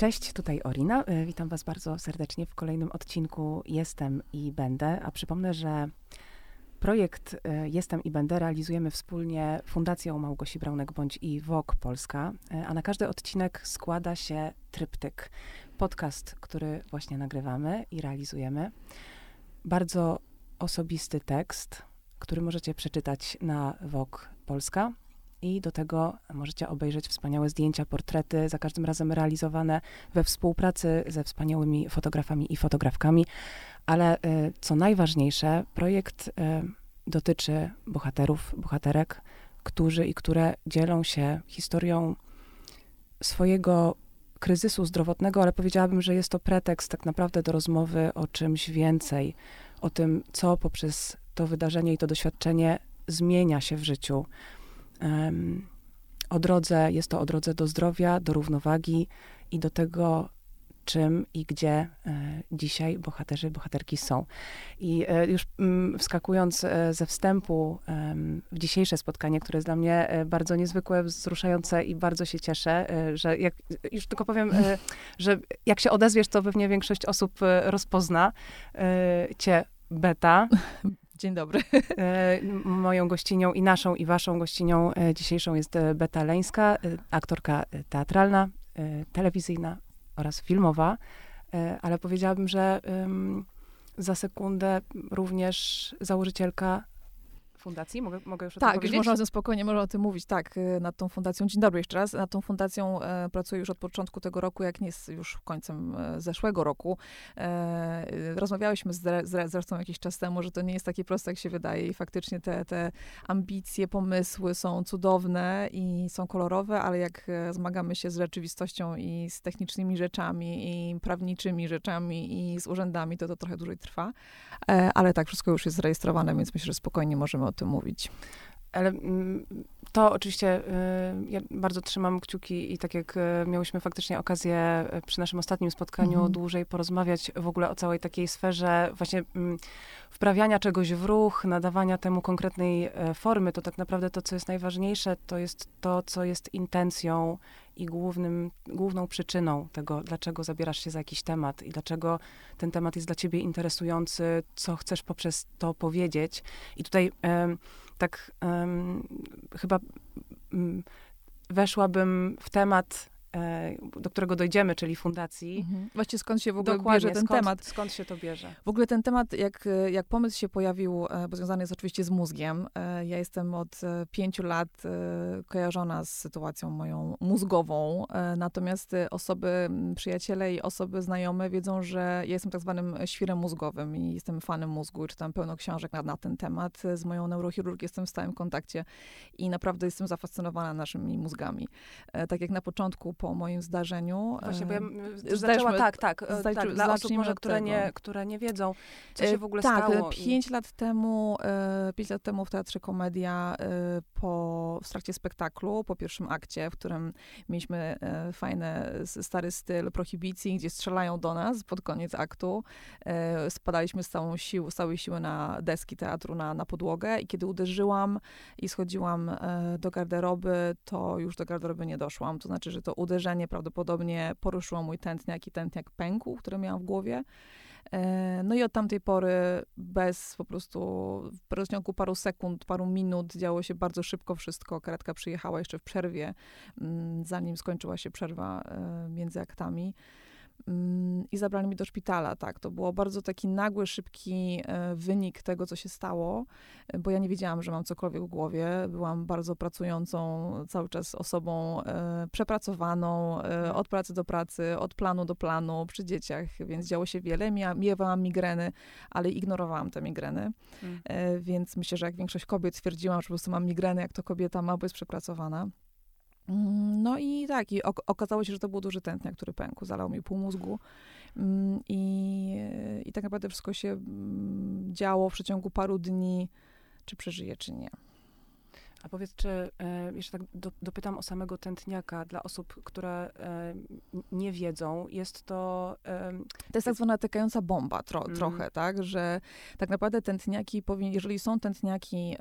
Cześć, tutaj Orina. E, witam Was bardzo serdecznie w kolejnym odcinku Jestem i Będę. A przypomnę, że projekt e, Jestem i Będę realizujemy wspólnie Fundacją Małgosi Braunek bądź i WOK Polska, e, a na każdy odcinek składa się tryptyk. Podcast, który właśnie nagrywamy i realizujemy. Bardzo osobisty tekst, który możecie przeczytać na WOK Polska i do tego możecie obejrzeć wspaniałe zdjęcia, portrety, za każdym razem realizowane we współpracy ze wspaniałymi fotografami i fotografkami. Ale y, co najważniejsze, projekt y, dotyczy bohaterów, bohaterek, którzy i które dzielą się historią swojego kryzysu zdrowotnego, ale powiedziałabym, że jest to pretekst tak naprawdę do rozmowy o czymś więcej, o tym, co poprzez to wydarzenie i to doświadczenie zmienia się w życiu o drodze, jest to o drodze do zdrowia, do równowagi i do tego, czym i gdzie e, dzisiaj bohaterzy, bohaterki są. I e, już mm, wskakując e, ze wstępu w dzisiejsze spotkanie, które jest dla mnie bardzo niezwykłe, wzruszające i bardzo się cieszę, że jak, już tylko powiem, że jak się odezwiesz, to pewnie większość osób rozpozna cię, Beta. Dzień dobry. E, moją gościnią i naszą i waszą gościnią e, dzisiejszą jest e, Beta Leńska, aktorka teatralna, telewizyjna oraz filmowa, ale powiedziałabym, że za sekundę również założycielka fundacji? Mogę, mogę już o tak, tym powiedzieć? Tak, można o tym spokojnie, można o tym mówić. Tak, y, nad tą fundacją, dzień dobry jeszcze raz, nad tą fundacją e, pracuję już od początku tego roku, jak nie jest już końcem e, zeszłego roku. E, rozmawiałyśmy z, z, zresztą jakiś czas temu, że to nie jest takie proste, jak się wydaje i faktycznie te, te ambicje, pomysły są cudowne i są kolorowe, ale jak e, zmagamy się z rzeczywistością i z technicznymi rzeczami i prawniczymi rzeczami i z urzędami, to to trochę dłużej trwa. E, ale tak, wszystko już jest zarejestrowane, więc myślę, że spokojnie możemy o tym mówić. Ale mm, to oczywiście y, ja bardzo trzymam kciuki i tak jak y, miałyśmy faktycznie okazję y, przy naszym ostatnim spotkaniu -hmm. dłużej porozmawiać w ogóle o całej takiej sferze właśnie mm, wprawiania czegoś w ruch, nadawania temu konkretnej formy, to tak naprawdę to, co jest najważniejsze, to jest to, co jest intencją i głównym, główną przyczyną tego, dlaczego zabierasz się za jakiś temat i dlaczego ten temat jest dla ciebie interesujący, co chcesz poprzez to powiedzieć. I tutaj tak chyba weszłabym w temat do którego dojdziemy, czyli fundacji. Mhm. Właściwie skąd się w ogóle Dokładnie, bierze ten skąd, temat? Skąd się to bierze? W ogóle ten temat, jak, jak pomysł się pojawił, e, bo związany jest oczywiście z mózgiem. E, ja jestem od pięciu lat kojarzona z sytuacją moją mózgową, natomiast osoby, przyjaciele i osoby znajome wiedzą, że ja jestem tak zwanym świrem mózgowym i jestem fanem mózgu i czytam pełno książek na, na ten temat. Z moją neurochirurgią jestem w stałym kontakcie i naprawdę jestem zafascynowana naszymi mózgami. Tak jak na początku po moim zdarzeniu. Właśnie, bo ja e, zaczęła, tak, tak, e, tak dla osób może, które nie, które nie wiedzą, co się w ogóle tak, stało. Tak, pięć i... lat temu, pięć lat temu w Teatrze Komedia po, w trakcie spektaklu, po pierwszym akcie, w którym mieliśmy fajny, stary styl prohibicji, gdzie strzelają do nas pod koniec aktu. Spadaliśmy z całą sił, z całej siły na deski teatru, na, na podłogę i kiedy uderzyłam i schodziłam do garderoby, to już do garderoby nie doszłam. To znaczy, że to uderzenie prawdopodobnie poruszyło mój tętniak i tętniak pękł, który miałam w głowie. E, no i od tamtej pory bez po prostu w przeciągu paru sekund, paru minut działo się bardzo szybko wszystko. Karetka przyjechała jeszcze w przerwie, mm, zanim skończyła się przerwa e, między aktami. Mm, i zabrali mnie do szpitala, tak. To było bardzo taki nagły, szybki e, wynik tego, co się stało, e, bo ja nie wiedziałam, że mam cokolwiek w głowie. Byłam bardzo pracującą cały czas osobą e, przepracowaną, od pracy do pracy, od planu do planu, przy dzieciach, więc działo się wiele. miewałam migreny, ale ignorowałam te migreny, hmm. więc myślę, że jak większość kobiet stwierdziłam, że po prostu mam migreny, jak to kobieta ma, bo jest przepracowana. Mm, no i tak, i okazało się, że to był duży tętniak, który pękł, zalał mi pół mózgu. Mm, I, I tak naprawdę wszystko się mm, działo w przeciągu paru dni, czy przeżyję, czy nie. A powiedz, czy e, jeszcze tak do, dopytam o samego tętniaka dla osób, które e, nie wiedzą, jest to... E, to jest tak zwana tykająca bomba tro, mm. trochę, tak, że tak naprawdę tętniaki powinny, jeżeli są tętniaki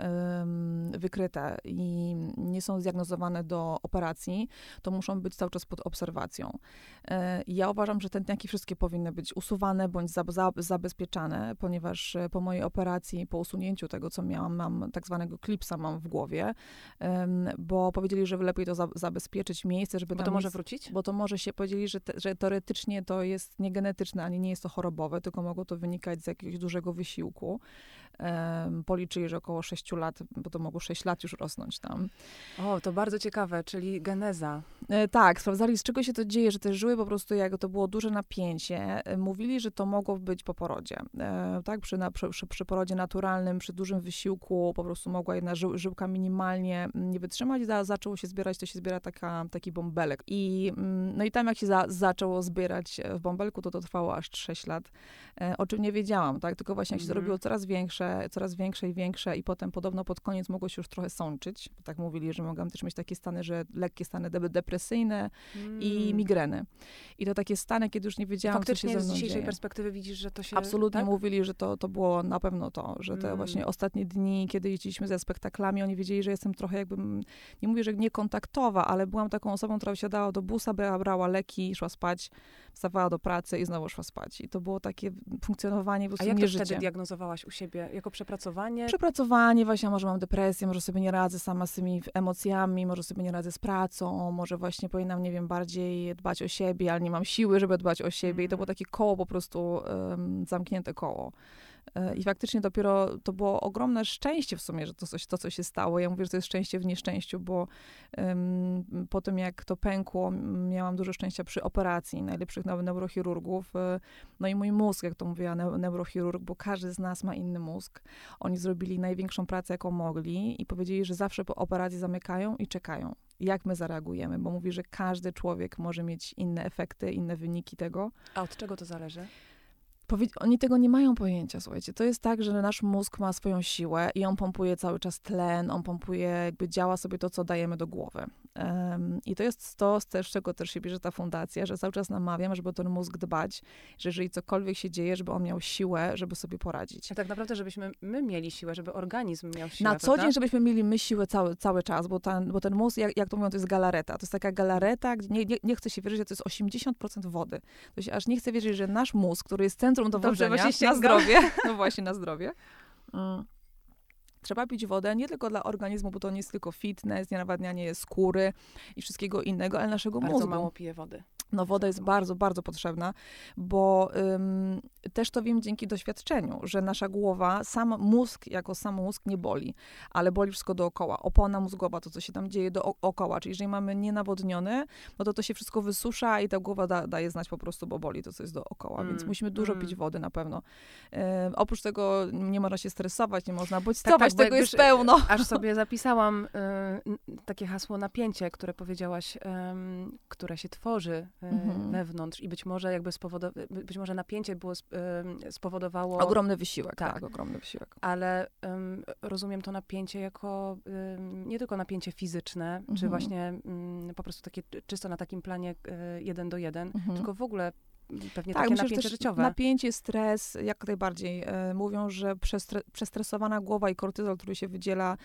wykryte i nie są zdiagnozowane do operacji, to muszą być cały czas pod obserwacją. Ja uważam, że tętniaki wszystkie powinny być usuwane bądź za, za, zabezpieczane, ponieważ po mojej operacji, po usunięciu tego, co miałam, mam tak zwanego klipsa mam w głowie, bo powiedzieli, że lepiej to za, zabezpieczyć miejsce, żeby Bo to może wrócić? Bo to może się, powiedzieli, że, te, że teoretycznie to jest niegenetyczne, ani nie jest to chorobowe, tylko mogło to wynikać z jakiegoś dużego wysiłku policzyli, że około 6 lat, bo to mogło 6 lat już rosnąć tam. O, to bardzo ciekawe, czyli geneza. E, tak, sprawdzali, z czego się to dzieje, że te żyły po prostu, jak to było duże napięcie, e, mówili, że to mogło być po porodzie. E, tak, przy, na, przy, przy, porodzie naturalnym, przy dużym wysiłku, po prostu mogła jedna ży, żyłka minimalnie nie wytrzymać, za, zaczęło się zbierać, to się zbiera taka, taki bąbelek. I, mm, no i tam jak się za, zaczęło zbierać w bąbelku, to to trwało aż 6 lat, o czym nie wiedziałam, tak, tylko właśnie jak się mm. zrobiło coraz większe, coraz większe i większe i potem podobno pod koniec mogło się już trochę sączyć. Bo tak mówili, że mogłam też mieć takie stany, że lekkie stany depresyjne mm. i migreny. I to takie stany, kiedy już nie wiedziałam, Faktycznie co się ze z dzisiejszej dzieje. perspektywy widzisz, że to się... Absolutnie tak? mówili, że to, to było na pewno to, że te mm. właśnie ostatnie dni, kiedy jeździliśmy ze spektaklami, oni wiedzieli, że jestem trochę jakby, nie mówię, że niekontaktowa, ale byłam taką osobą, która wsiadała do busa, brała leki, szła spać, wstawała do pracy i znowu szła spać. I to było takie funkcjonowanie po prostu A jak to wtedy diagnozowałaś u siebie? Jako przepracowanie? Przepracowanie, właśnie może mam depresję, może sobie nie radzę sama z tymi emocjami, może sobie nie radzę z pracą, może właśnie powinnam, nie wiem, bardziej dbać o siebie, ale nie mam siły, żeby dbać o siebie. Mm. I to było mhm. takie koło po prostu, um, zamknięte koło. E, I faktycznie dopiero to było ogromne szczęście w sumie, że to coś, to, co się stało. Ja mówię, że to jest szczęście w nieszczęściu, bo um, po tym, jak to pękło, miałam dużo szczęścia przy operacji najlepszych neurochirurgów. E, no i mój mózg, jak to mówiła neurochirurg, bo każdy z nas ma inny mózg. Oni zrobili największą pracę, jaką mogli i powiedzieli, że zawsze po operacji zamykają i czekają jak my zareagujemy, bo mówi, że każdy człowiek może mieć inne efekty, inne wyniki tego. A od czego to zależy? Oni tego nie mają pojęcia, słuchajcie. To jest tak, że nasz mózg ma swoją siłę i on pompuje cały czas tlen, on pompuje, jakby działa sobie to, co dajemy do głowy. I to jest to, z czego też się bierze ta fundacja, że cały czas namawiam, żeby o ten mózg dbać, że jeżeli cokolwiek się dzieje, żeby on miał siłę, żeby sobie poradzić. A tak naprawdę, żebyśmy my mieli siłę, żeby organizm miał siłę, Na co prawda? dzień, żebyśmy mieli my siłę cały, cały czas, bo ten, bo ten mózg, jak, jak to mówią, to jest galareta. To jest taka galareta, gdzie nie, nie, nie chce się wierzyć, że to jest 80% wody. To się aż nie chce wierzyć, że nasz mózg, który jest centrum dowodzenia, Dobrze, na zdrowie, no właśnie, na zdrowie, mm Trzeba pić wodę nie tylko dla organizmu, bo to nie jest tylko fitness, nie nawadnianie skóry i wszystkiego innego, ale naszego Bardzo mózgu. Bardzo mało piję wody. No woda jest bardzo, bardzo potrzebna, bo ym, też to wiem dzięki doświadczeniu, że nasza głowa, sam mózg jako sam mózg nie boli, ale boli wszystko dookoła. Opona mózgowa, to co się tam dzieje dookoła, czyli jeżeli mamy nienawodnione, no to to się wszystko wysusza i ta głowa da, daje znać po prostu, bo boli to, co jest dookoła, mm. więc musimy dużo mm. pić wody na pewno. oprócz tego nie można się stresować, nie można bodźcować, tak, tak, tego jest pełno. Aż sobie zapisałam y, takie hasło napięcie, które powiedziałaś, y, które się tworzy mhm. wewnątrz i być może jakby spowodowało, być może napięcie było spowodowało... Ogromny wysiłek, tak, tak ogromny wysiłek. Ale um, rozumiem to napięcie jako um, nie tylko napięcie fizyczne, mhm. czy właśnie um, po prostu takie czysto na takim planie y, jeden do jeden, mhm. tylko w ogóle pewnie tak, takie myślę, napięcie życiowe. Napięcie, stres, jak najbardziej. E, mówią, że przestre, przestresowana głowa i kortyzol, który się wydziela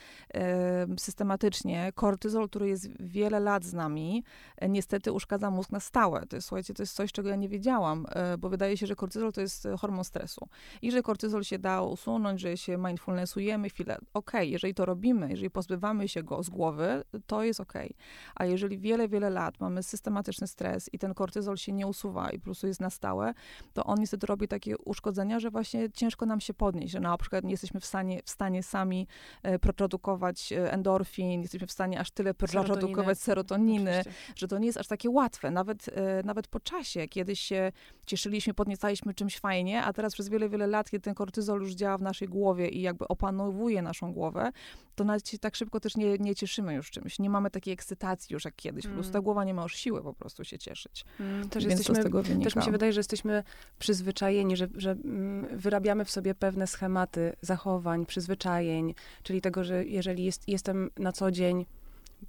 systematycznie, kortyzol, który jest wiele lat z nami, e, niestety uszkadza mózg na stałe. To jest, słuchajcie, to jest coś, czego ja nie wiedziałam, e, bo wydaje się, że kortyzol to jest hormon stresu. I że kortyzol się da usunąć, że się mindfulnessujemy chwilę, okej, okay, jeżeli to robimy, jeżeli pozbywamy się go z głowy, to jest okej. Okay. A jeżeli wiele, wiele lat mamy systematyczny stres i ten kortyzol się nie usuwa i po prostu jest jest na stałe, to on niestety robi takie uszkodzenia, że właśnie ciężko nam się podnieść, że na przykład nie jesteśmy w stanie, w stanie sami e, produkować e, endorfin, nie jesteśmy w stanie aż tyle produkować serotoniny, Oczywiście. że to nie jest aż takie łatwe. Nawet, e, nawet po czasie, kiedyś się cieszyliśmy, podniecaliśmy czymś fajnie, a teraz przez wiele, wiele lat, kiedy ten kortyzol już działa w naszej głowie i jakby opanowuje naszą głowę, to nawet się tak szybko też nie, nie cieszymy już czymś. Nie mamy takiej ekscytacji już jak kiedyś. Po prostu ta mm. głowa nie ma już siły po prostu się cieszyć. Mm, też Więc jesteśmy, z tego wynika. Też mi się wydaje, że jesteśmy przyzwyczajeni, że, że mm, wyrabiamy w sobie pewne schematy zachowań, przyzwyczajeń, czyli tego, że jeżeli jest, jestem na co dzień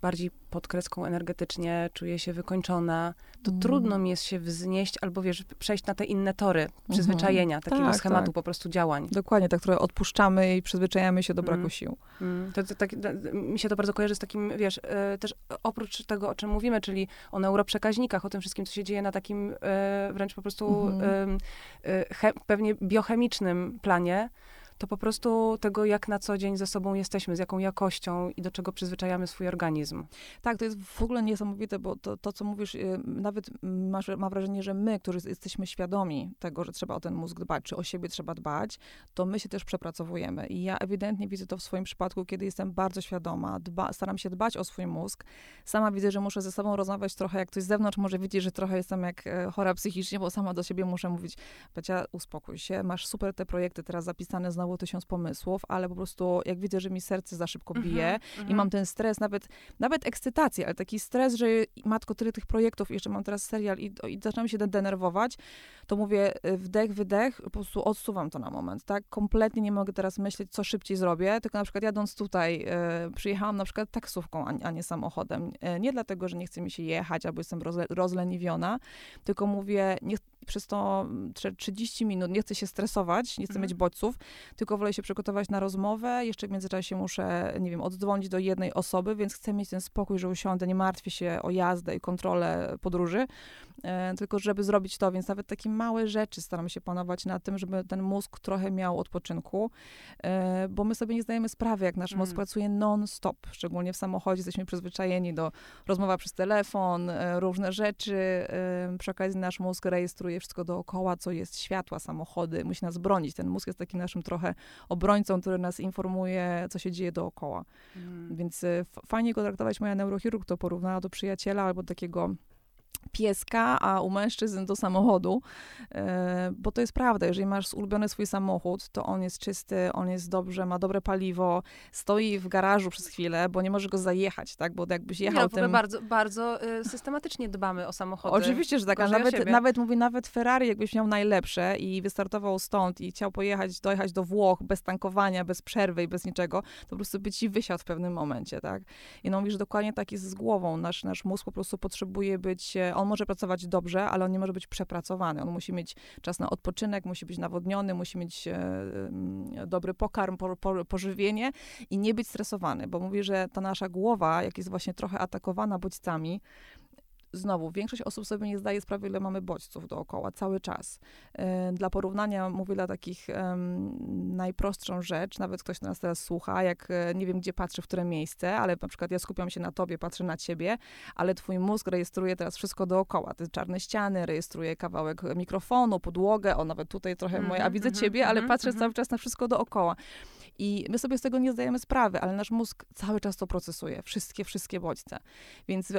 bardziej pod kreską energetycznie, czuję się wykończona, to mm. trudno mi jest się wznieść albo wiesz, przejść na te inne tory mhm. przyzwyczajenia, mm. takiego tak, schematu tak. po prostu działań. Dokładnie, tak, które odpuszczamy i przyzwyczajamy się do braku mm. sił. Mm. To, to, tak, mi się to bardzo kojarzy z takim, wiesz, e, też oprócz tego, o czym mówimy, czyli o neuroprzekaźnikach, o tym wszystkim, co się dzieje na takim e, wręcz po prostu mm. e, pewnie biochemicznym planie, to po prostu tego, jak na co dzień ze sobą jesteśmy, z jaką jakością i do czego przyzwyczajamy swój organizm. Tak, to jest w ogóle niesamowite, bo to, to co mówisz, y, nawet masz, mam wrażenie, że my, którzy jesteśmy świadomi tego, że trzeba o ten mózg dbać, czy o siebie trzeba dbać, to my się też przepracowujemy. I ja ewidentnie widzę to w swoim przypadku, kiedy jestem bardzo świadoma, dba, staram się dbać o swój mózg. Sama widzę, że muszę ze sobą rozmawiać trochę, jak ktoś z zewnątrz może widzieć, że trochę jestem jak e, chora psychicznie, bo sama do siebie muszę mówić, Becia, uspokój się, masz super te projekty teraz zapisane znowu znowu tysiąc pomysłów, ale po prostu jak widzę, że mi serce za szybko mhm, bije mm -hmm, i mhm. mam ten stres, nawet, nawet ekscytację, ale taki stres, że matko, tyle tych projektów, jeszcze mam teraz serial i, i zaczynam się denerwować, to mówię y, wdech, wydech, po prostu odsuwam to na moment, tak? Kompletnie nie mogę teraz myśleć, co szybciej zrobię, tylko na przykład jadąc tutaj, y, przyjechałam na przykład taksówką, a, a, nie samochodem. Y, nie dlatego, że nie chce mi się jechać, albo jestem rozle, rozleniwiona, tylko mówię, nie, przez to 30 minut nie chcę się stresować, nie chcę mhm. mieć bodźców, tylko wolę się przygotować na rozmowę. Jeszcze w międzyczasie muszę, nie wiem, oddzwonić do jednej osoby, więc chcę mieć ten spokój, że usiądę, nie martwię się o jazdę i kontrolę podróży, e, tylko żeby zrobić to, więc nawet takie małe rzeczy staram się panować nad tym, żeby ten mózg trochę miał odpoczynku, e, bo my sobie nie zdajemy sprawy, jak nasz mm. mózg pracuje non-stop, szczególnie w samochodzie jesteśmy przyzwyczajeni do rozmowa przez telefon, e, różne rzeczy. E, przy okazji nasz mózg rejestruje wszystko dookoła, co jest światła, samochody, musi nas bronić. Ten mózg jest takim naszym trochę obrońcą, który nas informuje, co się dzieje dookoła. Mm. Więc y, fajnie go traktować. Moja neurochirurg to porównała do przyjaciela albo takiego pieska, a u mężczyzn do samochodu, e, bo to jest prawda, jeżeli masz ulubiony swój samochód, to on jest czysty, on jest dobrze, ma dobre paliwo, stoi w garażu przez chwilę, bo nie możesz go zajechać, tak, bo jakbyś jechał nie, tym... bardzo, bardzo y, systematycznie dbamy o samochody. Oczywiście, że tak, a nawet, nawet, mówię, nawet Ferrari jakbyś miał najlepsze i wystartował stąd i chciał pojechać, dojechać do Włoch bez tankowania, bez przerwy i bez niczego, to po prostu by ci wysiadł w pewnym momencie, tak. I no mówisz, dokładnie tak jest z głową, nasz, nasz mózg po prostu potrzebuje być on może pracować dobrze, ale on nie może być przepracowany. On musi mieć czas na odpoczynek, musi być nawodniony, musi mieć e, dobry pokarm, po, po, pożywienie i nie być stresowany, bo mówi, że ta nasza głowa, jak jest właśnie trochę atakowana bodźcami, znowu, większość osób sobie nie zdaje sprawy, ile mamy bodźców dookoła, cały czas. E, dla porównania mówię dla takich um, najprostszą rzecz, nawet ktoś nas teraz słucha, jak e, nie wiem, gdzie patrzy, w które miejsce, ale na przykład ja skupiam się na tobie, patrzę na ciebie, ale twój mózg rejestruje teraz wszystko dookoła. Te czarne ściany, rejestruje kawałek mikrofonu, podłogę, o nawet tutaj trochę moje, a widzę mm -hmm, ciebie, ale mm -hmm, patrzę mm cały czas na wszystko dookoła. I my sobie z tego nie zdajemy sprawy, ale nasz mózg cały czas to procesuje, wszystkie, wszystkie bodźce. Więc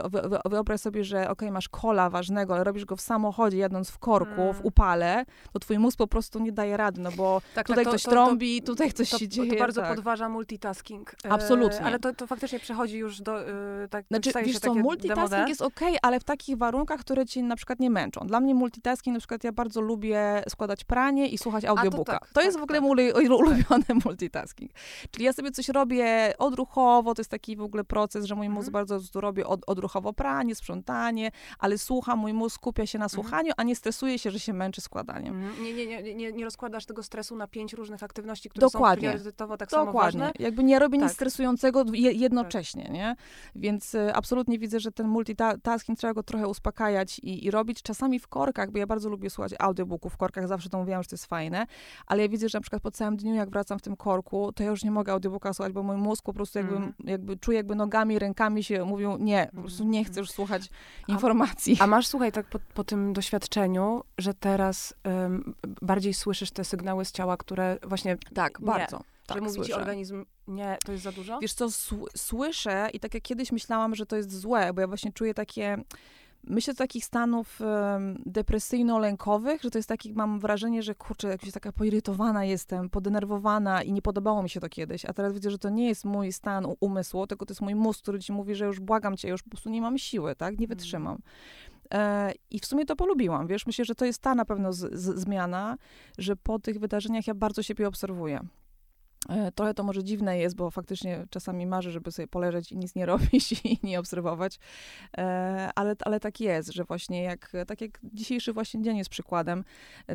wyobraź sobie, że ok, masz kola ważnego, ale robisz go w samochodzie, jadąc w korku, mm. w upale, to twój mózg po prostu nie daje rady, no bo tak, tutaj tak, to, ktoś to, trąbi, to, tutaj coś się dzieje. To bardzo tak. podważa multitasking. E, Absolutnie. ale to, to faktycznie przechodzi już do, yy, tak, znaczy, wiesz co, multitasking demode. jest ok, ale w takich warunkach, które ci na przykład nie męczą. Dla mnie multitasking, na przykład ja bardzo lubię składać pranie i słuchać audiobooka. To, tak, to, jest w ogóle mój ulubiony multitasking. Czyli ja sobie coś robię odruchowo, to jest taki w ogóle proces, że mój mózg mm. bardzo robi od, odruchowo pranie, sprzątanie, ale słucha, mój mózg skupia się na mhm. słuchaniu, a nie stresuje się, że się męczy składaniem. Mm. Nie, nie, nie, nie, nie rozkładasz tego stresu na pięć różnych aktywności, które Dokładnie. są priorytetowo tak Dokładnie. samo ważne. Jakby nie robię tak. nic stresującego jednocześnie, tak. nie? Więc y, absolutnie widzę, że ten multitasking trzeba go trochę uspokajać i, i robić czasami w korkach, bo ja bardzo lubię słuchać audiobooków w korkach, zawsze to mówiłam, że to jest fajne, ale ja widzę, że na przykład po całym dniu, jak wracam w tym korku, to ja już nie mogę audiobooka słuchać, bo mój mózg po prostu jakby, mm. jakby czuje jakby nogami, rękami się mówią, nie, po prostu nie chcesz słuchać informacji. A masz, słuchaj, tak po, po tym doświadczeniu, że teraz bardziej słyszysz te sygnały z ciała, które właśnie... Tak, nie, bardzo. Tak, że mówi słyszę. ci organizm, nie, to jest za dużo? Wiesz co, słyszę i tak jak kiedyś myślałam, że to jest złe, bo ja właśnie czuję takie Myślę z takich stanów um, depresyjno-lękowych, że to jest takich, mam wrażenie, że kurczę, jakaś taka poirytowana jestem, podenerwowana i nie podobało mi się to kiedyś, a teraz widzę, że to nie jest mój stan umysłu, tylko to jest mój mózg, który ci mówi, że już błagam cię, już po prostu nie mam siły, tak, nie mhm. wytrzymam. E, I w sumie to polubiłam, wiesz, myślę, że to jest ta na pewno z, z, zmiana, że po tych wydarzeniach ja bardzo siebie obserwuję. E, trochę to może dziwne jest, bo faktycznie czasami marzę, żeby sobie poleżeć i nic nie robić i nie obserwować, e, ale, ale tak jest, że właśnie jak, tak jak dzisiejszy właśnie dzień jest przykładem,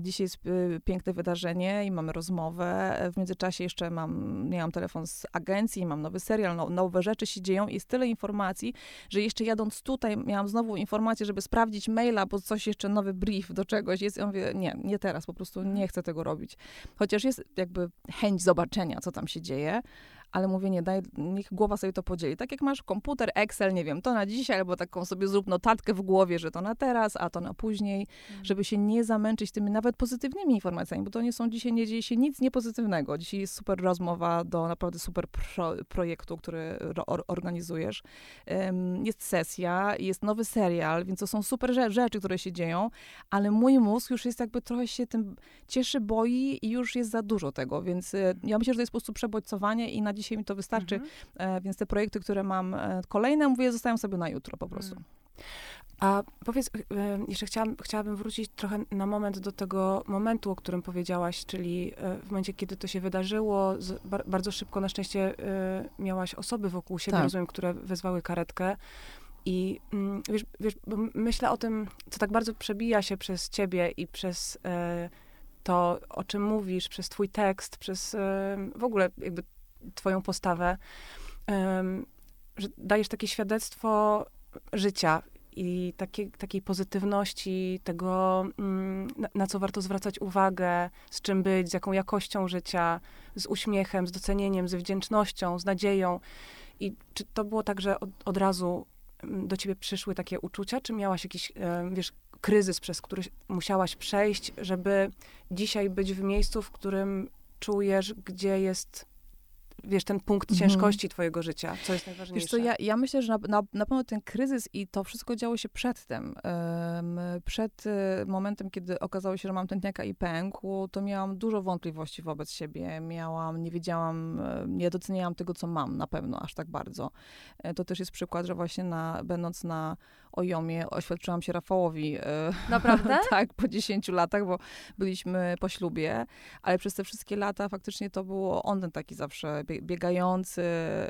dzisiaj jest piękne wydarzenie i mamy rozmowę, w międzyczasie jeszcze mam, telefon z agencji, mam nowy serial, no, nowe rzeczy się dzieją i jest tyle informacji, że jeszcze jadąc tutaj miałam znowu informację, żeby sprawdzić maila, bo coś jeszcze, nowy brief do czegoś jest ja mówię, nie, nie teraz, po prostu nie chcę tego robić. Chociaż jest jakby chęć zobaczenia, co tam się dzieje, ale mówię, nie, daj, niech głowa sobie to podzieli. Tak jak masz komputer, Excel, nie wiem, to na dzisiaj, albo taką sobie zrób notatkę w głowie, że to na teraz, a to na później, mm. żeby się nie zamęczyć tymi nawet pozytywnymi informacjami, bo to nie są dzisiaj, nie dzieje się nic niepozytywnego. Dzisiaj jest super rozmowa do naprawdę super pro, projektu, który or, organizujesz. Um, jest sesja, jest nowy serial, więc to są super rzeczy, które się dzieją, ale mój mózg już jest jakby trochę się tym cieszy, boi i już jest za dużo tego, więc y, ja myślę, że to jest po prostu przebodźcowanie i na dzisiaj mi to wystarczy, mhm. e, więc te projekty, które mam e, kolejne, mówię, zostają sobie na jutro po prostu. Mhm. A powiedz, e, jeszcze chciałam, chciałabym wrócić trochę na moment do tego momentu, o którym powiedziałaś, czyli w momencie, kiedy to się wydarzyło, bardzo szybko na szczęście miałaś osoby wokół siebie, tak. rozumiem, które wezwały karetkę. I mm, wiesz, wiesz, myślę o tym, co tak bardzo przebija się przez ciebie i przez to, o czym mówisz, przez twój tekst, przez w ogóle jakby twoją postawę, że dajesz takie świadectwo życia i takie, takiej pozytywności, tego, mm, na, na, co warto zwracać uwagę, z czym być, z jaką jakością życia, z uśmiechem, z docenieniem, z wdzięcznością, z nadzieją. I czy to było tak, że od, od razu mm, do ciebie przyszły takie uczucia, czy miałaś jakiś, wiesz, kryzys, przez który musiałaś przejść, żeby dzisiaj być w miejscu, w którym czujesz, gdzie jest wiesz, ten punkt mhm. ciężkości twojego życia, co jest najważniejsze? Wiesz co, ja, ja myślę, że na, na, na pewno ten kryzys i to wszystko działo się przedtem. Um, przed y, momentem, kiedy okazało się, że mam tętniaka i pękł, to miałam dużo wątpliwości wobec siebie. Miałam, nie wiedziałam, nie doceniałam tego, co mam na pewno aż tak bardzo. E, to też jest przykład, że właśnie na, będąc na Ojomie oświadczyłam się Rafałowi. E, Naprawdę? tak, po 10 latach, bo byliśmy po ślubie, ale przez te wszystkie lata faktycznie to było on ten taki zawsze biegający,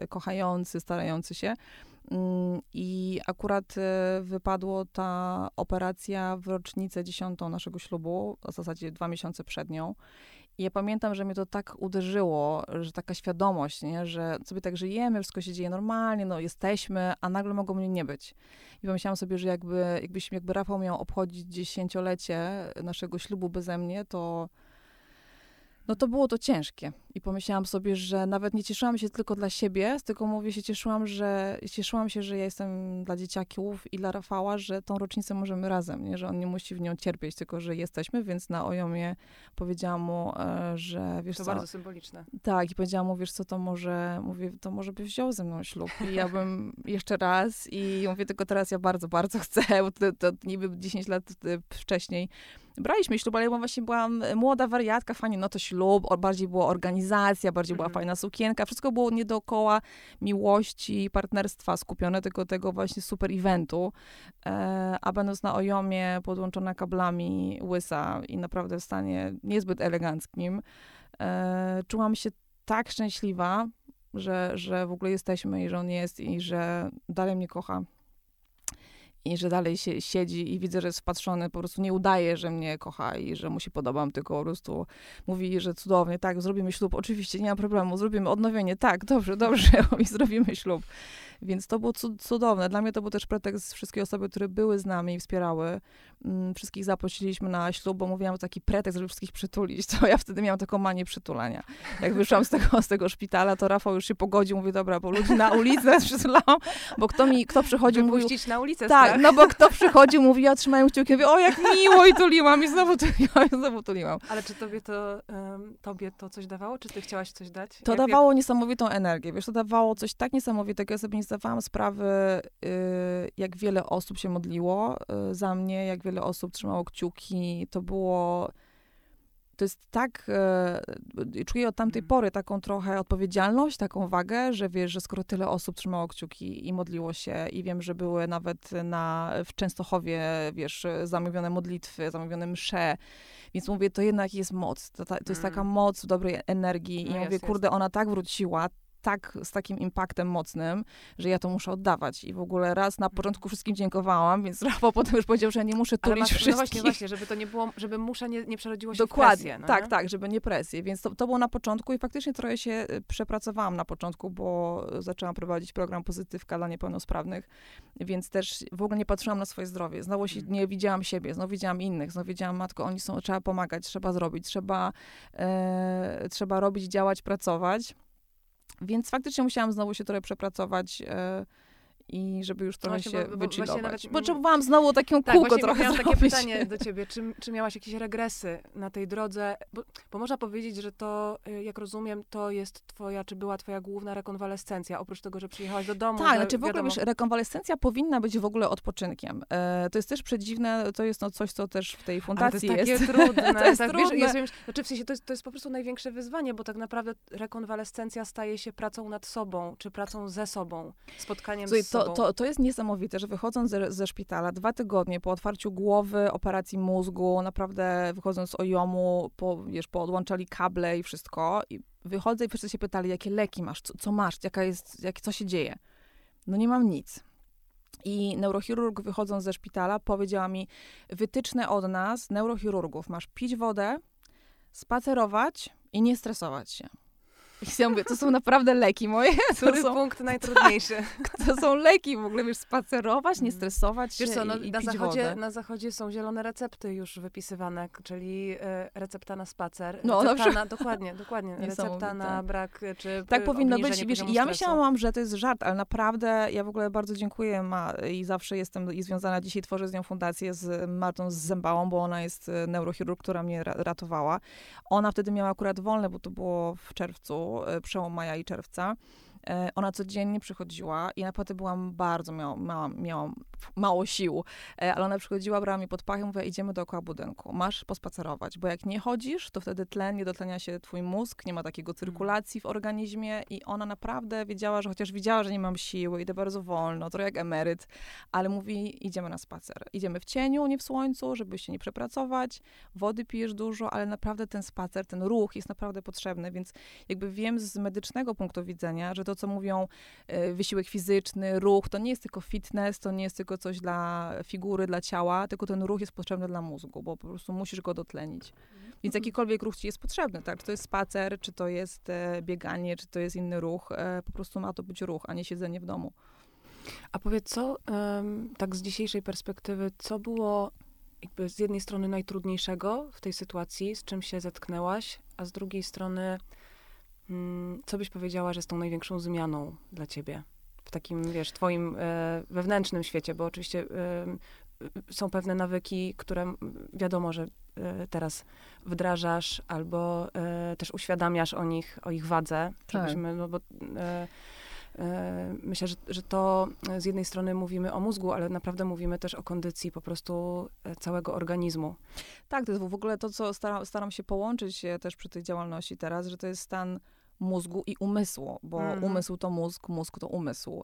kochający, starający się. Mm, I akurat e, wypadło ta operacja w rocznicę dziesiątą naszego ślubu, w zasadzie dwa miesiące przed nią. I ja pamiętam, że mnie to tak uderzyło, że taka świadomość, nie? że sobie tak żyjemy, wszystko się dzieje normalnie, no jesteśmy, a nagle mogą mnie nie być. I pomyślałam sobie, że jakby, jakbyśmy, jakby Rafał miał obchodzić dziesięciolecie naszego ślubu beze mnie, to no to było to ciężkie. I pomyślałam sobie, że nawet nie cieszyłam się tylko dla siebie, tylko mówię się, cieszyłam, że cieszyłam się, że ja jestem dla dzieciaków i dla Rafała, że tą rocznicę możemy razem, nie? że on nie musi w nią cierpieć, tylko że jesteśmy, więc na Ojomie powiedziałam mu, e, że wiesz To co, bardzo symboliczne. Tak, i powiedziałam mu, wiesz co, to może, mówię, to może byś wziął ze mną ślub. I ja bym jeszcze raz i mówię, tylko teraz ja bardzo, bardzo chcę, bo to, to niby 10 lat e, wcześniej braliśmy ślub, ale ja właśnie byłam młoda wariatka, fajnie, no to ślub, bardziej była organizacja, bardziej była mhm. fajna sukienka, wszystko było nie dookoła miłości, partnerstwa skupione, tylko tego właśnie super eventu. E, a będąc na Ojomie, podłączona kablami, łysa i naprawdę w stanie niezbyt eleganckim, e, czułam się tak szczęśliwa, że, że w ogóle jesteśmy i że on jest i że dalej mnie kocha i że dalej się siedzi i widzę, że jest wpatrzony, po prostu nie udaje, że mnie kocha i że mu się podobam, tylko po prostu mówi, że cudownie, tak, zrobimy ślub, oczywiście, nie ma problemu, zrobimy odnowienie, tak, dobrze, dobrze, i zrobimy ślub. Więc to było cudowne. Dla mnie to był też pretekst wszystkie osoby, które były z nami i wspierały. Mm, wszystkich zaprosiliśmy na ślub, bo mówiłam, taki pretekst, żeby wszystkich przytulić. To ja wtedy miałam taką manię przytulania. Jak wyszłam z tego, z tego szpitala, to Rafał już się pogodził, mówi, dobra, bo ludzi na ulicę przytulałam, bo kto mi, kto przychodził, mówił... na ulicę, Tak, no bo kto przychodził, mówi, ja trzymałem kciuki, mówię, o jak miło i tuliłam i znowu tuliłam i znowu tuliłam. Ale czy tobie to, um, tobie to coś dawało? Czy ty chciałaś coś dać? To dawało niesamowitą energię, wiesz, to dawało coś tak niesamowitego, ja sobie nie zdawałam sprawy, y, jak wiele osób się modliło y, za mnie, jak wiele osób trzymało kciuki. To było to jest tak, e, czuję od tamtej pory taką trochę odpowiedzialność, taką wagę, że wiesz, że skoro tyle osób trzymało kciuki i modliło się i wiem, że były nawet na, w Częstochowie, wiesz, zamówione modlitwy, zamówione msze, więc mówię, to jednak jest moc, to, to jest taka mm. moc w dobrej energii i no mówię, jest, kurde, jest. ona tak wróciła, tak, z takim impaktem mocnym, że ja to muszę oddawać. I w ogóle raz na początku wszystkim dziękowałam, więc Rafał potem już powiedział, że nie muszę tulić masz, wszystkich. No właśnie, właśnie, żeby to nie było, żeby muszę nie, nie przerodziło się Dokładnie, w presję. No tak, tak, żeby nie presję. Więc to, to było na początku i faktycznie trochę się y, przepracowałam na początku, bo zaczęłam prowadzić program Pozytywka dla niepełnosprawnych, więc też w ogóle nie patrzyłam na swoje zdrowie. Znowu się, mm. nie widziałam siebie, znowu widziałam innych, znowu widziałam, matko, oni są, trzeba pomagać, trzeba zrobić, trzeba, e, trzeba robić, działać, pracować. Więc faktycznie musiałam znowu się trochę przepracować. E, i żeby już trochę no się bo, wychillować. Nawet, znowu taką tak, kółko trochę miałam takie pytanie do ciebie, czy, czy miałaś jakieś regresy na tej drodze? Bo, bo, można powiedzieć, że to, y, jak rozumiem, to jest twoja, czy była twoja główna rekonwalescencja, oprócz tego, że przyjechałaś do domu. Tak, że, znaczy w ogóle, wiesz, rekonwalescencja powinna być w ogóle odpoczynkiem. E, to jest też przedziwne, to jest no coś, co też w tej fundacji Ale to jest. Takie trudne. to jest tak, trudne. Wiesz, ja znaczy w sensie, to jest, to jest po prostu największe wyzwanie, bo tak naprawdę rekonwalescencja staje się pracą nad sobą, czy pracą ze sobą, spotkaniem Słuchaj, z sobą. To, to, to jest niesamowite niesamowite, że wychodząc ze, ze szpitala, dwa tygodnie po otwarciu głowy, operacji mózgu, naprawdę wychodząc z OJOM-u, po, wiesz, poodłączali kable i wszystko, i wychodzę i wszyscy się pytali, jakie leki masz, co, co masz, jaka jest, jak, co się dzieje. No nie mam nic. I neurochirurg wychodząc ze szpitala powiedziała mi, wytyczne od nas, neurochirurgów, masz pić wodę, spacerować i nie stresować się. I mówię, to są naprawdę leki moje. Który są, punkt najtrudniejszy? Tak, to są leki, w ogóle wiesz, spacerować, nie mm. stresować wiesz się co, no, i, i na, zachodzie, na zachodzie są zielone recepty już wypisywane, czyli e, recepta na spacer. No, recepta na, dokładnie, dokładnie. Recepta na brak, e, czy Tak powinno być. Wiesz, ja myślałam, że to jest żart, ale naprawdę ja w ogóle bardzo dziękuję ma, i zawsze jestem i związana, dzisiaj tworzę z nią fundację z Martą z Zębałą, bo ona jest e, neurochirurg, która mnie ratowała. Ona wtedy miała akurat wolne, bo to było w czerwcu, E, przełom maja i czerwca. E, ona codziennie przychodziła i naprawdę byłam bardzo, miałam, miałam, miałam mało sił, e, ale ona przychodziła, brała mnie pod pachę, mówiła, idziemy dookoła budynku, masz pospacerować, bo jak nie chodzisz, to wtedy tlen, nie dotlenia się twój mózg, nie ma takiego cyrkulacji w organizmie i ona naprawdę wiedziała, że chociaż widziała, że nie mam siły, idę bardzo wolno, trochę jak emeryt, ale mówi, idziemy na spacer. Idziemy w cieniu, nie w słońcu, żeby się nie przepracować, wody pijesz dużo, ale naprawdę ten spacer, ten ruch jest naprawdę potrzebny, więc jakby wiem z medycznego punktu widzenia, że to, co mówią e, wysiłek fizyczny, ruch, to nie jest tylko fitness, to nie jest tylko coś dla figury, dla ciała, tylko ten ruch jest potrzebny dla mózgu, bo po prostu musisz go dotlenić. Więc mhm. jakikolwiek ruch ci jest potrzebny, tak? Czy to jest spacer, czy to jest e, bieganie, czy to jest inny ruch, e, po prostu ma to być ruch, a nie siedzenie w domu. A powiedz, co tak z dzisiejszej perspektywy, co było jakby z jednej strony najtrudniejszego w tej sytuacji, z czym się zetknęłaś, a z drugiej strony, co byś powiedziała, że jest tą największą zmianą dla ciebie? w takim, wiesz, twoim e, wewnętrznym świecie, bo oczywiście e, są pewne nawyki, które wiadomo, że e, teraz wdrażasz albo e, też uświadamiasz o nich, o ich wadze, tak. żebyśmy, no bo e, e, myślę, że, że to z jednej strony mówimy o mózgu, ale naprawdę mówimy też o kondycji po prostu całego organizmu. Tak, to jest w ogóle to, co staram, staram się połączyć też przy tej działalności teraz, że to jest stan mózgu i umysłu, bo mm. umysł to mózg, mózg to umysł.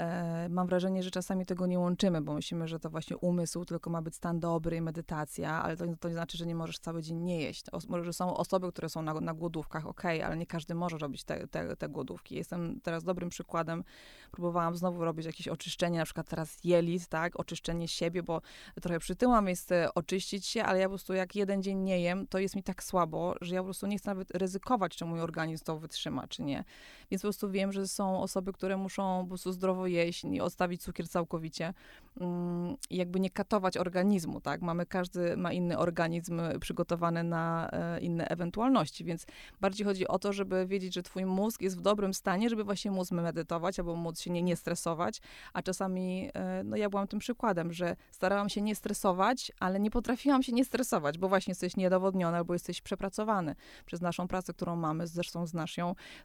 E, mam wrażenie, że czasami tego nie łączymy, bo myślimy, że to właśnie umysł tylko ma być stan dobry i medytacja, ale to, to nie znaczy, że nie możesz cały dzień nie jeść. O, może są osoby, które są na, na głodówkach, okej, okay, ale nie każdy może robić te, te, te głodówki. Jestem teraz dobrym przykładem. Próbowałam znowu robić jakieś oczyszczenie, na przykład teraz jelit, tak, oczyszczenie siebie, bo trochę przytyłam, jest e, oczyścić się, ale ja po prostu jak jeden dzień nie jem, to jest mi tak słabo, że ja po prostu nie chcę nawet ryzykować, czy mój organizm to wytrzyma, czy nie. Więc po prostu wiem, że są osoby, które muszą po prostu zdrowo jeść i odstawić cukier całkowicie. Mm, I jakby nie katować organizmu, tak? Mamy, każdy ma inny organizm przygotowany na e, inne ewentualności, więc bardziej chodzi o to, żeby wiedzieć, że twój mózg jest w dobrym stanie, żeby właśnie móc medytować albo móc się nie, nie stresować, a czasami, e, no ja byłam tym przykładem, że starałam się nie stresować, ale nie potrafiłam się nie stresować, bo właśnie jesteś niedowodniony albo jesteś przepracowany przez naszą pracę, którą mamy, zresztą znasz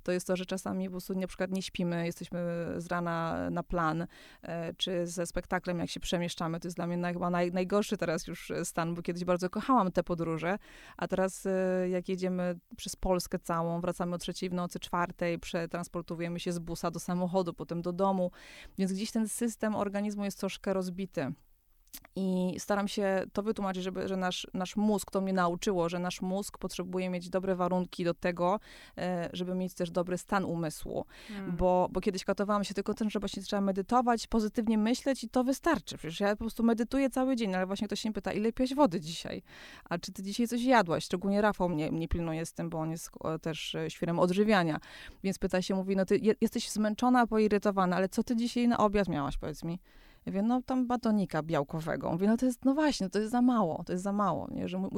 to jest to, że czasami po prostu na przykład nie śpimy, jesteśmy z rana na plan, e, czy ze spektaklem, jak się przemieszczamy. To jest dla mnie naj, chyba naj, najgorszy teraz już stan, bo kiedyś bardzo kochałam te podróże, a teraz e, jak jedziemy przez Polskę całą, wracamy o trzeciej w nocy, czwartej, przetransportujemy się z busa do samochodu, potem do domu, więc gdzieś ten system organizmu jest troszkę rozbity. I staram się to wytłumaczyć, żeby, że nasz, nasz mózg, to mnie nauczyło, że nasz mózg potrzebuje mieć dobre warunki do tego, e, żeby mieć też dobry stan umysłu. Hmm. Bo, bo kiedyś katowałam się tylko tym, że właśnie trzeba medytować, pozytywnie myśleć i to wystarczy. Przecież ja po prostu medytuję cały dzień, ale właśnie ktoś się mnie pyta, ile piłeś wody dzisiaj? A czy ty dzisiaj coś jadłaś? Szczególnie Rafał mnie, mnie pilnuje z tym, bo on jest też e, świrem odżywiania. Więc pyta się, mówi, no ty jesteś zmęczona, poirytowana, ale co ty dzisiaj na obiad miałaś, powiedz mi? Ja mówię, no tam batonika białkowego. Mówię, no to jest, no właśnie, to jest za mało, to jest za mało, nie? że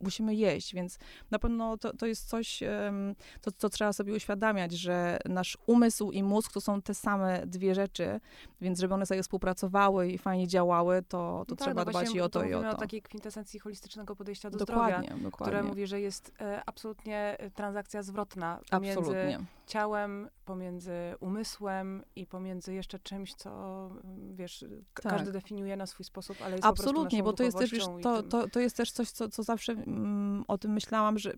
musimy jeść, więc na pewno to, to jest coś, um, to, co trzeba sobie uświadamiać, że nasz umysł i mózg to są te same dwie rzeczy, więc żeby one sobie współpracowały i fajnie działały, to, to no tak, trzeba no dbać i o to, i o to. o takiej kwintesencji holistycznego podejścia do dokładnie, zdrowia, dokładnie. które mówi, że jest e, absolutnie e, transakcja zwrotna absolutnie. ciałem, pomiędzy umysłem i pomiędzy jeszcze czymś, co wiesz, tak. każdy definiuje na swój sposób, ale jest Absolutnie, bo to jest też, wiesz, to, to, to jest też coś, co, co zawsze mm, o tym myślałam, że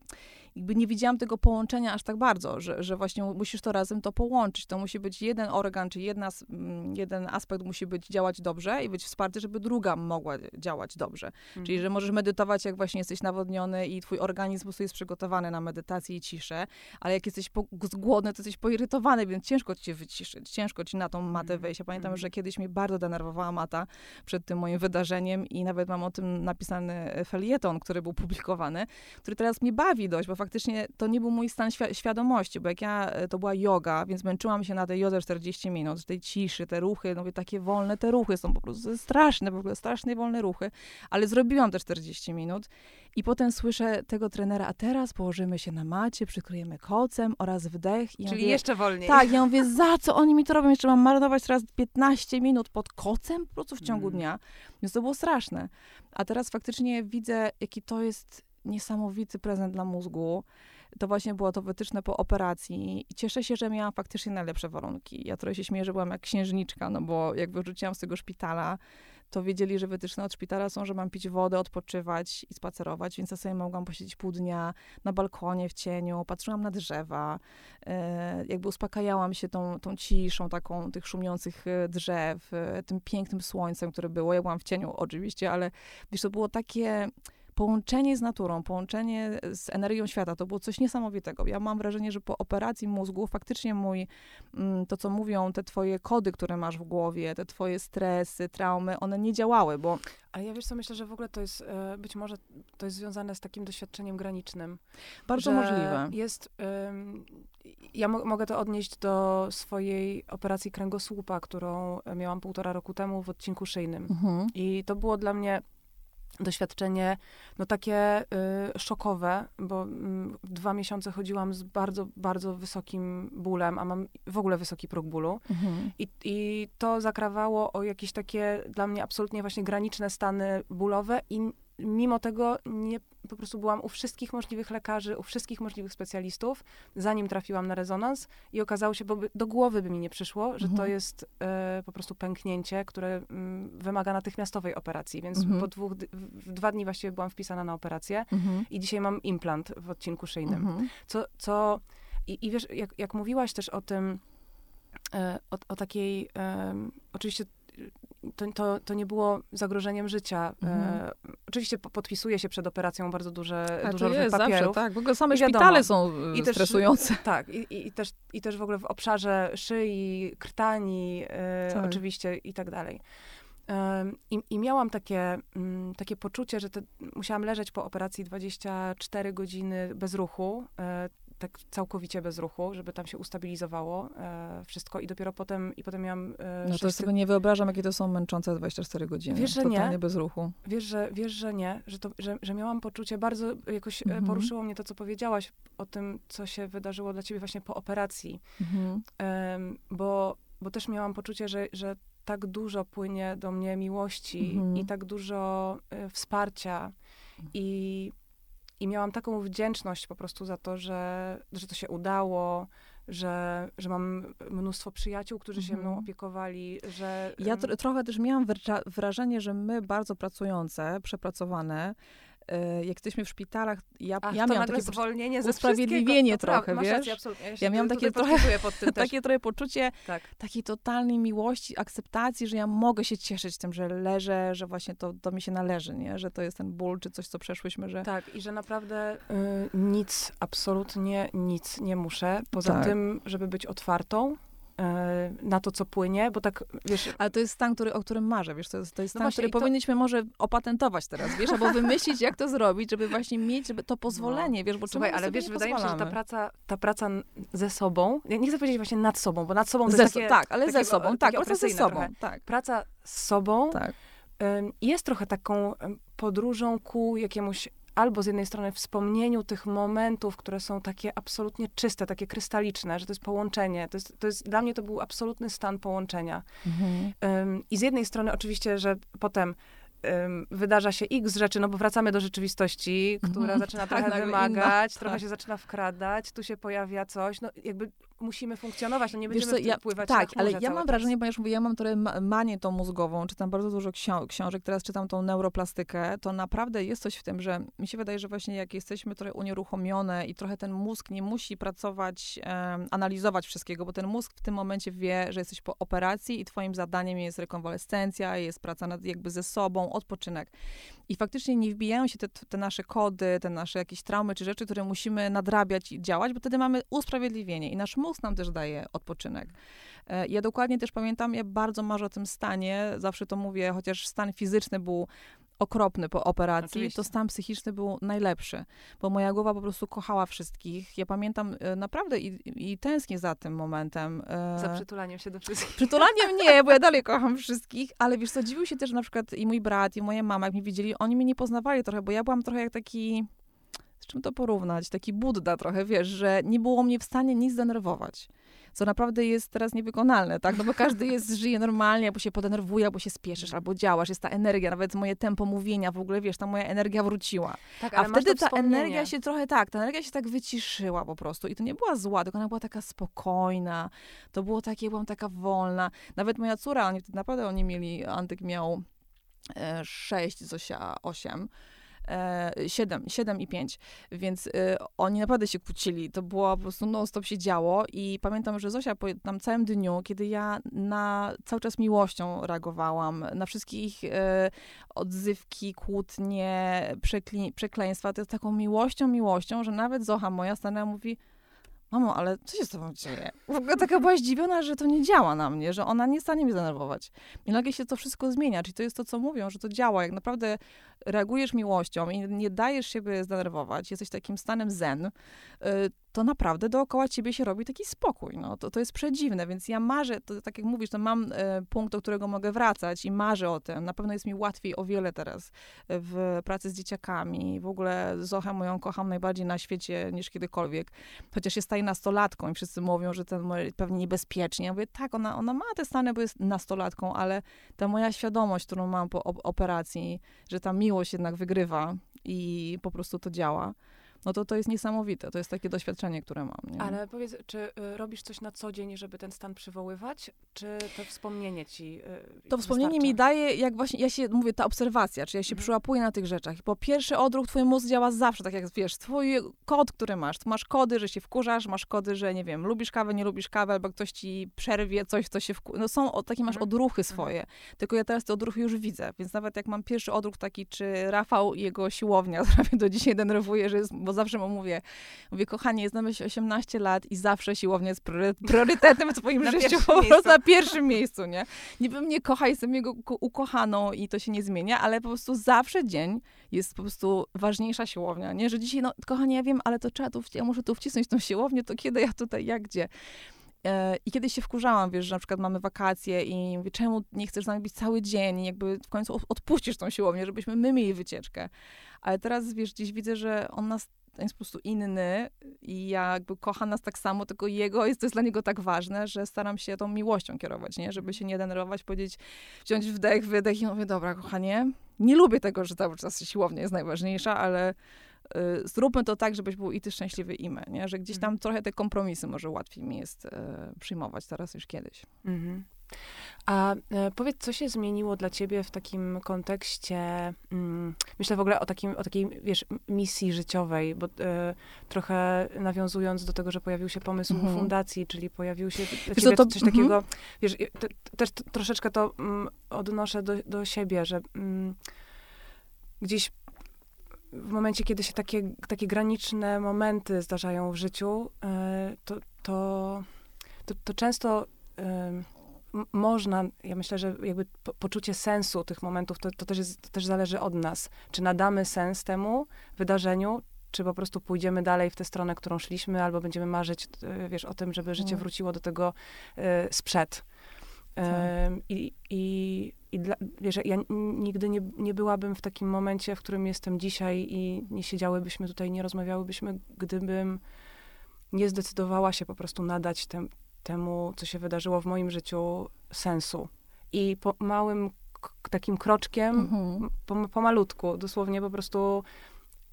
jakby nie widziałam tego połączenia aż tak bardzo, że, że właśnie musisz to razem to połączyć. To musi być jeden organ, czy jedna, mm, jeden aspekt musi być działać dobrze i być wsparty, żeby druga mogła działać dobrze. Mhm. Czyli, że możesz medytować, jak właśnie jesteś nawodniony i twój organizm po jest przygotowany na medytację i ciszę, ale jak jesteś po, głodny, to jesteś poirytowany, więc ciężko ci się wyciszyć, ciężko ci na tą matę mhm. wejść. Ja pamiętam, mhm. że kiedyś mnie bardzo denerwowała mata przed tym moim wydarzeniem i nawet mam o tym napisany felieton, który był publikowany, który teraz mnie bawi dość, bo faktycznie to nie był mój stan świ świadomości, bo jak ja, e, to była yoga, więc męczyłam się na tej jodze 40 minut, tej ciszy, te ruchy, no mówię, takie wolne te ruchy są po prostu straszne, w ogóle strasznie wolne ruchy, ale zrobiłam te 40 minut i potem słyszę tego trenera, a teraz położymy się na macie, przykryjemy kocem oraz wdech. I Czyli mówię, jeszcze wolniej. Tak, ja mówię, za co oni mi to robią? Jeszcze mam marnować teraz 15 minut pod kocem po prostu w ciągu mm. dnia. Więc to było straszne. A teraz faktycznie widzę, jaki to jest niesamowity prezent dla mózgu. To właśnie było to wytyczne po operacji. I cieszę się, że miałam faktycznie najlepsze warunki. Ja trochę się śmieję, że byłam jak księżniczka, no bo jak wyrzuciłam z tego szpitala, to wiedzieli, że wytyczne od szpitala są, że mam pić wodę, odpoczywać i spacerować, więc ja sobie mogłam posiedzieć pół dnia na balkonie w cieniu, patrzyłam na drzewa, e, jakby uspokajałam się tą, tą ciszą taką tych szumiących e, drzew, e, tym pięknym słońcem, które było. Ja byłam w cieniu oczywiście, ale wiesz, to było takie połączenie z naturą, połączenie z energią świata, to było coś niesamowitego. Ja mam wrażenie, że po operacji mózgu faktycznie mój, mm, to co mówią, te twoje kody, które masz w głowie, te twoje stresy, traumy, one nie działały, bo... Ale ja wiesz co, myślę, że w ogóle to jest, e, być może to jest związane z takim doświadczeniem granicznym. Bardzo możliwe. Jest, ja mo mogę to odnieść do swojej operacji kręgosłupa, którą miałam półtora roku temu w odcinku szyjnym. Mhm. I to było dla mnie doświadczenie no takie y, szokowe, bo y, dwa miesiące chodziłam z bardzo, bardzo wysokim bólem, a mam w ogóle wysoki próg bólu. Mhm. I, I to zakrawało o jakieś takie dla mnie absolutnie właśnie graniczne stany bólowe i mimo tego nie, po prostu byłam u wszystkich możliwych lekarzy, u wszystkich możliwych specjalistów, zanim trafiłam na rezonans i okazało się, bo by, do głowy by mi nie przyszło, że mhm. to jest e, po prostu pęknięcie, które mm, wymaga natychmiastowej operacji, więc mhm. po dwóch, w dwa dni właściwie byłam wpisana na operację mhm. i dzisiaj mam implant w odcinku szyjnym. Mhm. Co, co i, i wiesz, jak, jak mówiłaś też o tym, e, o, o, takiej, oczywiście to, to, to nie było zagrożeniem życia. E, mhm. E, oczywiście podpisuje się przed operacją bardzo duże, A, dużo różnych papierów. Zawsze, tak, w ogóle same szpitale są I stresujące. Też, tak, i, i, też, i też w ogóle w obszarze szyi, krtani, e, tak. oczywiście i tak dalej. I, I, miałam takie, mm, takie poczucie, że te, musiałam leżeć po operacji 24 godziny bez ruchu. E, tak całkowicie bez ruchu, żeby tam się ustabilizowało e, wszystko i dopiero potem, i potem miałam... E, no to sobie nie wyobrażam, jakie to są męczące 24 godziny. Wiesz, że Totalnie nie. bez ruchu. Wiesz, że, wiesz, że nie, że, to, że, że miałam poczucie, bardzo jakoś e, mhm. poruszyło mnie to, co powiedziałaś o tym, co się wydarzyło dla ciebie właśnie po operacji. Mhm. bo, bo też miałam poczucie, że, że tak dużo płynie do mnie miłości mhm. i tak dużo y, wsparcia i I miałam taką wdzięczność po prostu za to, że, że to się udało, że, że mam mnóstwo przyjaciół, którzy się mną Mhm. opiekowali, że... Ja tro, trochę też miałam wrażenie, że my bardzo pracujące, przepracowane, jak jesteśmy w szpitalach, ja, Ach, ja to miałam takie, zwolnienie ze usprawiedliwienie prawda, trochę, wiesz? Rację, absolutnie. Ja, Ja miałam takie trochę- takie trochę poczucie Tak. takiej totalnej miłości, akceptacji, że ja mogę się cieszyć tym, że leżę, że właśnie to, to mi się należy, nie? Że to jest ten ból, czy coś, co przeszłyśmy, że... Tak, i że naprawdę y, nic, absolutnie nic nie muszę, poza Tak. tym, żeby być otwartą na to, co płynie, bo tak, wiesz, Ale to jest stan, który, o którym marzę, wiesz, to jest, to jest No stan, właśnie, który to- powinniśmy może opatentować teraz, wiesz, albo wymyślić, jak to zrobić, żeby właśnie mieć to pozwolenie, wiesz, bo No. Słuchaj, ale wiesz, nie wydaje mi się, że ta praca, ta praca ze sobą, ja nie chcę powiedzieć właśnie nad sobą, bo nad sobą to Ze, jest takie, tak, ale ze takie, sobą, o, tak, praca ze sobą, tak, praca z sobą tak. jest trochę taką podróżą ku jakiemuś albo z jednej strony wspomnieniu tych momentów, które są takie absolutnie czyste, takie krystaliczne, że to jest połączenie. To jest, to jest, dla mnie to był absolutny stan połączenia. Mhm. Ym, I z jednej strony oczywiście, że potem ym, wydarza się x rzeczy, no bo wracamy do rzeczywistości, która Mhm. zaczyna Tak, trochę wymagać, inna, trochę tak. się zaczyna wkradać, tu się pojawia coś, no jakby musimy funkcjonować, no nie Wiesz będziemy co, w tym ja, pływać tak, ale ja mam wrażenie, ponieważ mówię, ja mam trochę ma- manię tą mózgową, czytam bardzo dużo ksią- książek, teraz czytam tą neuroplastykę, to naprawdę jest coś w tym, że mi się wydaje, że właśnie jak jesteśmy trochę unieruchomione i trochę ten mózg nie musi pracować, analizować wszystkiego, bo ten mózg w tym momencie wie, że jesteś po operacji i twoim zadaniem jest rekonwalescencja, jest praca nad, jakby ze sobą, odpoczynek. I faktycznie nie wbijają się te, te nasze kody, te nasze jakieś traumy czy rzeczy, które musimy nadrabiać i działać, bo wtedy mamy usprawiedliwienie i nasz mózg nam też daje odpoczynek. E, Ja dokładnie też pamiętam, ja bardzo marzę o tym stanie, zawsze to mówię, chociaż stan fizyczny był okropny po operacji, Oczywiście. to stan psychiczny był najlepszy, bo moja głowa po prostu kochała wszystkich. Ja pamiętam e, naprawdę i, i tęsknię za tym momentem. e, Za przytulaniem się do wszystkich. Przytulaniem nie, bo ja dalej kocham wszystkich, ale wiesz co, dziwił się też na przykład i mój brat, i moja mama, jak mnie widzieli, oni mnie nie poznawali trochę, bo ja byłam trochę jak taki, z czym to porównać, taki Budda trochę, wiesz, że nie było mnie w stanie nic zdenerwować. Co naprawdę jest teraz niewykonalne, tak? No bo każdy jest, żyje normalnie, albo się podenerwuje, albo się spieszysz, albo działasz, jest ta energia, nawet moje tempo mówienia, w ogóle, wiesz, ta moja energia wróciła. Tak, A wtedy ta energia się trochę tak, ta energia się tak wyciszyła po prostu. I to nie była zła, tylko ona była taka spokojna. To było takie, byłam taka wolna. Nawet moja córa, oni wtedy naprawdę oni mieli, Antyk miał e, 6, Zosia 8. E, 7, 7 i 5, więc e, oni naprawdę się kłócili, to było po prostu non-stop się działo i pamiętam, że Zosia po tam całym dniu, kiedy ja na cały czas miłością reagowałam, na wszystkich e, odzywki, kłótnie, przekli, przekleństwa, to jest taką miłością, miłością, że nawet Zocha moja stanęła mówi, mamo, ale co się z tobą dzieje? W ogóle taka była zdziwiona, że to nie działa na mnie, że ona nie stanie mnie zdenerwować. I nagle się to wszystko zmienia, czyli to jest to, co mówią, że to działa, jak naprawdę reagujesz miłością i nie dajesz siebie zdenerwować, jesteś takim stanem zen, y, to naprawdę dookoła ciebie się robi taki spokój. No, to, to jest przedziwne, więc ja marzę, to, tak jak mówisz, to mam y, punkt, do którego mogę wracać i marzę o tym. Na pewno jest mi łatwiej o wiele teraz w pracy z dzieciakami. W ogóle Zochę moją kocham najbardziej na świecie niż kiedykolwiek. Chociaż jest tutaj nastolatką i wszyscy mówią, że moje pewnie niebezpiecznie. Ja mówię, tak, ona, ona ma te stany, bo jest nastolatką, ale ta moja świadomość, którą mam po op- operacji, że ta miłość jednak wygrywa i po prostu to działa, no to to jest niesamowite. To jest takie doświadczenie, które mam. Nie? Ale powiedz, czy y, robisz coś na co dzień, żeby ten stan przywoływać, czy to wspomnienie ci y, To wspomnienie wystarcza? mi daje, jak właśnie, ja się, mówię, ta obserwacja, czy ja się Mhm. przyłapuję na tych rzeczach. Bo pierwszy odruch, twój mózg działa zawsze, tak jak wiesz, twój kod, który masz. Tu masz kody, że się wkurzasz, masz kody, że nie wiem, lubisz kawę, nie lubisz kawę, albo ktoś ci przerwie coś, co się wku... No są o, takie masz Mhm. odruchy swoje. Tylko ja teraz te odruchy już widzę, więc nawet jak mam pierwszy odruch taki, czy Rafał i jego siłownia, która mnie do dzisiaj denerwuje, że jest, bo zawsze mu mówię, mówię, kochanie, znamy się 18 lat i zawsze siłownia jest priory- priorytetem w twoim Na życiu, po prostu na pierwszym miejscu, nie? Niby mnie kocha, jestem jego ko- ukochaną i to się nie zmienia, ale po prostu zawsze dzień jest po prostu ważniejsza siłownia, nie? Że dzisiaj, no kochanie, ja wiem, ale to trzeba tu, ja muszę tu wcisnąć tą siłownię, to kiedy ja tutaj, jak gdzie? E, I kiedyś się wkurzałam, wiesz, że na przykład mamy wakacje i mówię, czemu nie chcesz z nami być cały dzień i jakby w końcu od- odpuścisz tą siłownię, żebyśmy my mieli wycieczkę. Ale teraz, wiesz, gdzieś widzę, że on nas jest po prostu inny i ja jakby kocham nas tak samo, tylko jego jest, to jest dla niego tak ważne, że staram się tą miłością kierować, nie? Żeby się nie denerwować, powiedzieć, wziąć wdech, wydech i mówię, dobra, kochanie, nie lubię tego, że cały czas siłownia jest najważniejsza, ale zróbmy to tak, żebyś był i ty szczęśliwy, i my, nie? Że gdzieś tam Mhm. trochę te kompromisy może łatwiej mi jest y, przyjmować teraz niż kiedyś. Mhm. A e, powiedz, co się zmieniło dla ciebie w takim kontekście, mm, myślę w ogóle o, takim, o takiej, wiesz, misji życiowej, bo e, trochę nawiązując do tego, że pojawił się pomysł Mhm. fundacji, czyli pojawił się co, ciebie to- coś mhm. takiego, wiesz, i te, też troszeczkę to mm, odnoszę do, do siebie, że mm, gdzieś w momencie, kiedy się takie, takie graniczne momenty zdarzają w życiu, e, to, to, to, to często m- można, ja myślę, że jakby po, poczucie sensu tych momentów, to, to, też jest, to też zależy od nas. Czy nadamy sens temu wydarzeniu, czy po prostu pójdziemy dalej w tę stronę, którą szliśmy, albo będziemy marzyć, e, wiesz, o tym, żeby życie Mm. wróciło do tego e, sprzed. Em, I, i, i dla, wiesz, ja nigdy nie, nie byłabym w takim momencie, w którym jestem dzisiaj i nie siedziałybyśmy tutaj, nie rozmawiałybyśmy, gdybym nie zdecydowała się po prostu nadać tem, temu, co się wydarzyło w moim życiu, sensu. I po małym takim kroczkiem, Mhm. po, pomalutku, dosłownie po prostu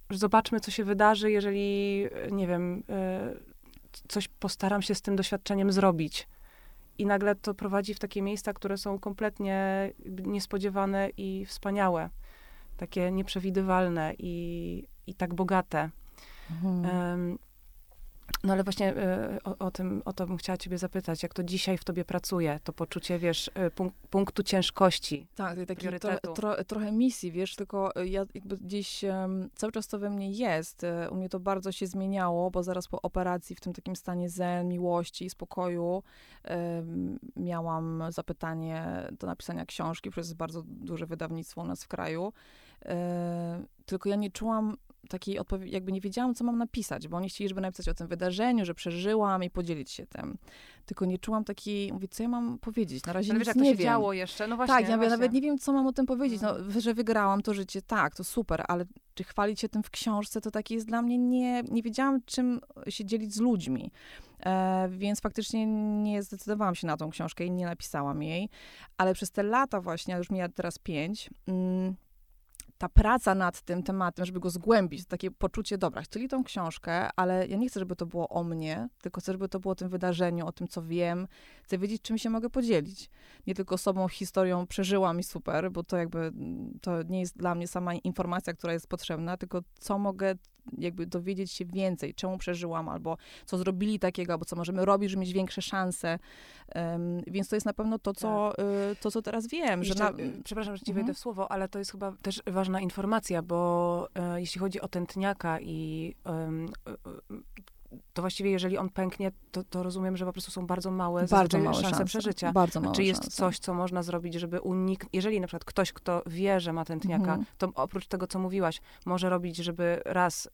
zobaczmy, co się wydarzy, jeżeli, e, nie wiem, e, coś postaram się z tym doświadczeniem zrobić. I nagle to prowadzi w takie miejsca, które są kompletnie niespodziewane i wspaniałe. Takie nieprzewidywalne i, i tak bogate. Mhm. Em, no ale właśnie e, o, o, tym, o to bym chciała ciebie zapytać, jak to dzisiaj w tobie pracuje, to poczucie, wiesz, e, punk- punktu ciężkości. Tak, to taki priorytetu. tro, tro, trochę misji, wiesz, tylko y, ja jakby gdzieś em, cały czas to we mnie jest. Y, U mnie to bardzo się zmieniało, bo zaraz po operacji w tym takim stanie zen, miłości spokoju em, miałam zapytanie do napisania książki przez bardzo duże wydawnictwo u nas w kraju. E, tylko ja nie czułam takiej odpowiedzi, jakby nie wiedziałam, co mam napisać, bo oni chcieli, żeby napisać o tym wydarzeniu, że przeżyłam i podzielić się tym. Tylko nie czułam takiej, mówię, co ja mam powiedzieć? Na razie Ale nic wiesz, jak to nie się wiem. działo jeszcze? No właśnie, Tak, ja właśnie. nawet nie wiem, co mam o tym powiedzieć. No, Mhm. że wygrałam to życie, tak, to super, ale czy chwalić się tym w książce, to takie jest dla mnie nie, nie wiedziałam, czym się dzielić z ludźmi. E, więc faktycznie nie zdecydowałam się na tą książkę i nie napisałam jej. Ale przez te lata właśnie, a już mija teraz pięć, mm, ta praca nad tym tematem, żeby go zgłębić, takie poczucie, dobra, chcieli tą książkę, ale ja nie chcę, żeby to było o mnie, tylko chcę, żeby to było o tym wydarzeniu, o tym, co wiem. Chcę wiedzieć, czym się mogę podzielić. Nie tylko sobą, historią przeżyłam i super, bo to jakby, to nie jest dla mnie sama informacja, która jest potrzebna, tylko co mogę jakby dowiedzieć się więcej, czemu przeżyłam, albo co zrobili takiego, albo co możemy robić, żeby mieć większe szanse. Em, więc to jest na pewno to, co, y, to, co teraz wiem, że na, y, przepraszam, że ci Mhm. wejdę w słowo, ale to jest chyba też ważna informacja, bo e, jeśli chodzi o tętniaka i e, to właściwie jeżeli on pęknie, to, to rozumiem, że po prostu są bardzo małe, bardzo małe szanse, szanse przeżycia. Bardzo małe Czy jest szanse. coś, co można zrobić, żeby uniknąć, jeżeli na przykład ktoś, kto wie, że ma tętniaka, Mhm. to oprócz tego, co mówiłaś, może robić, żeby raz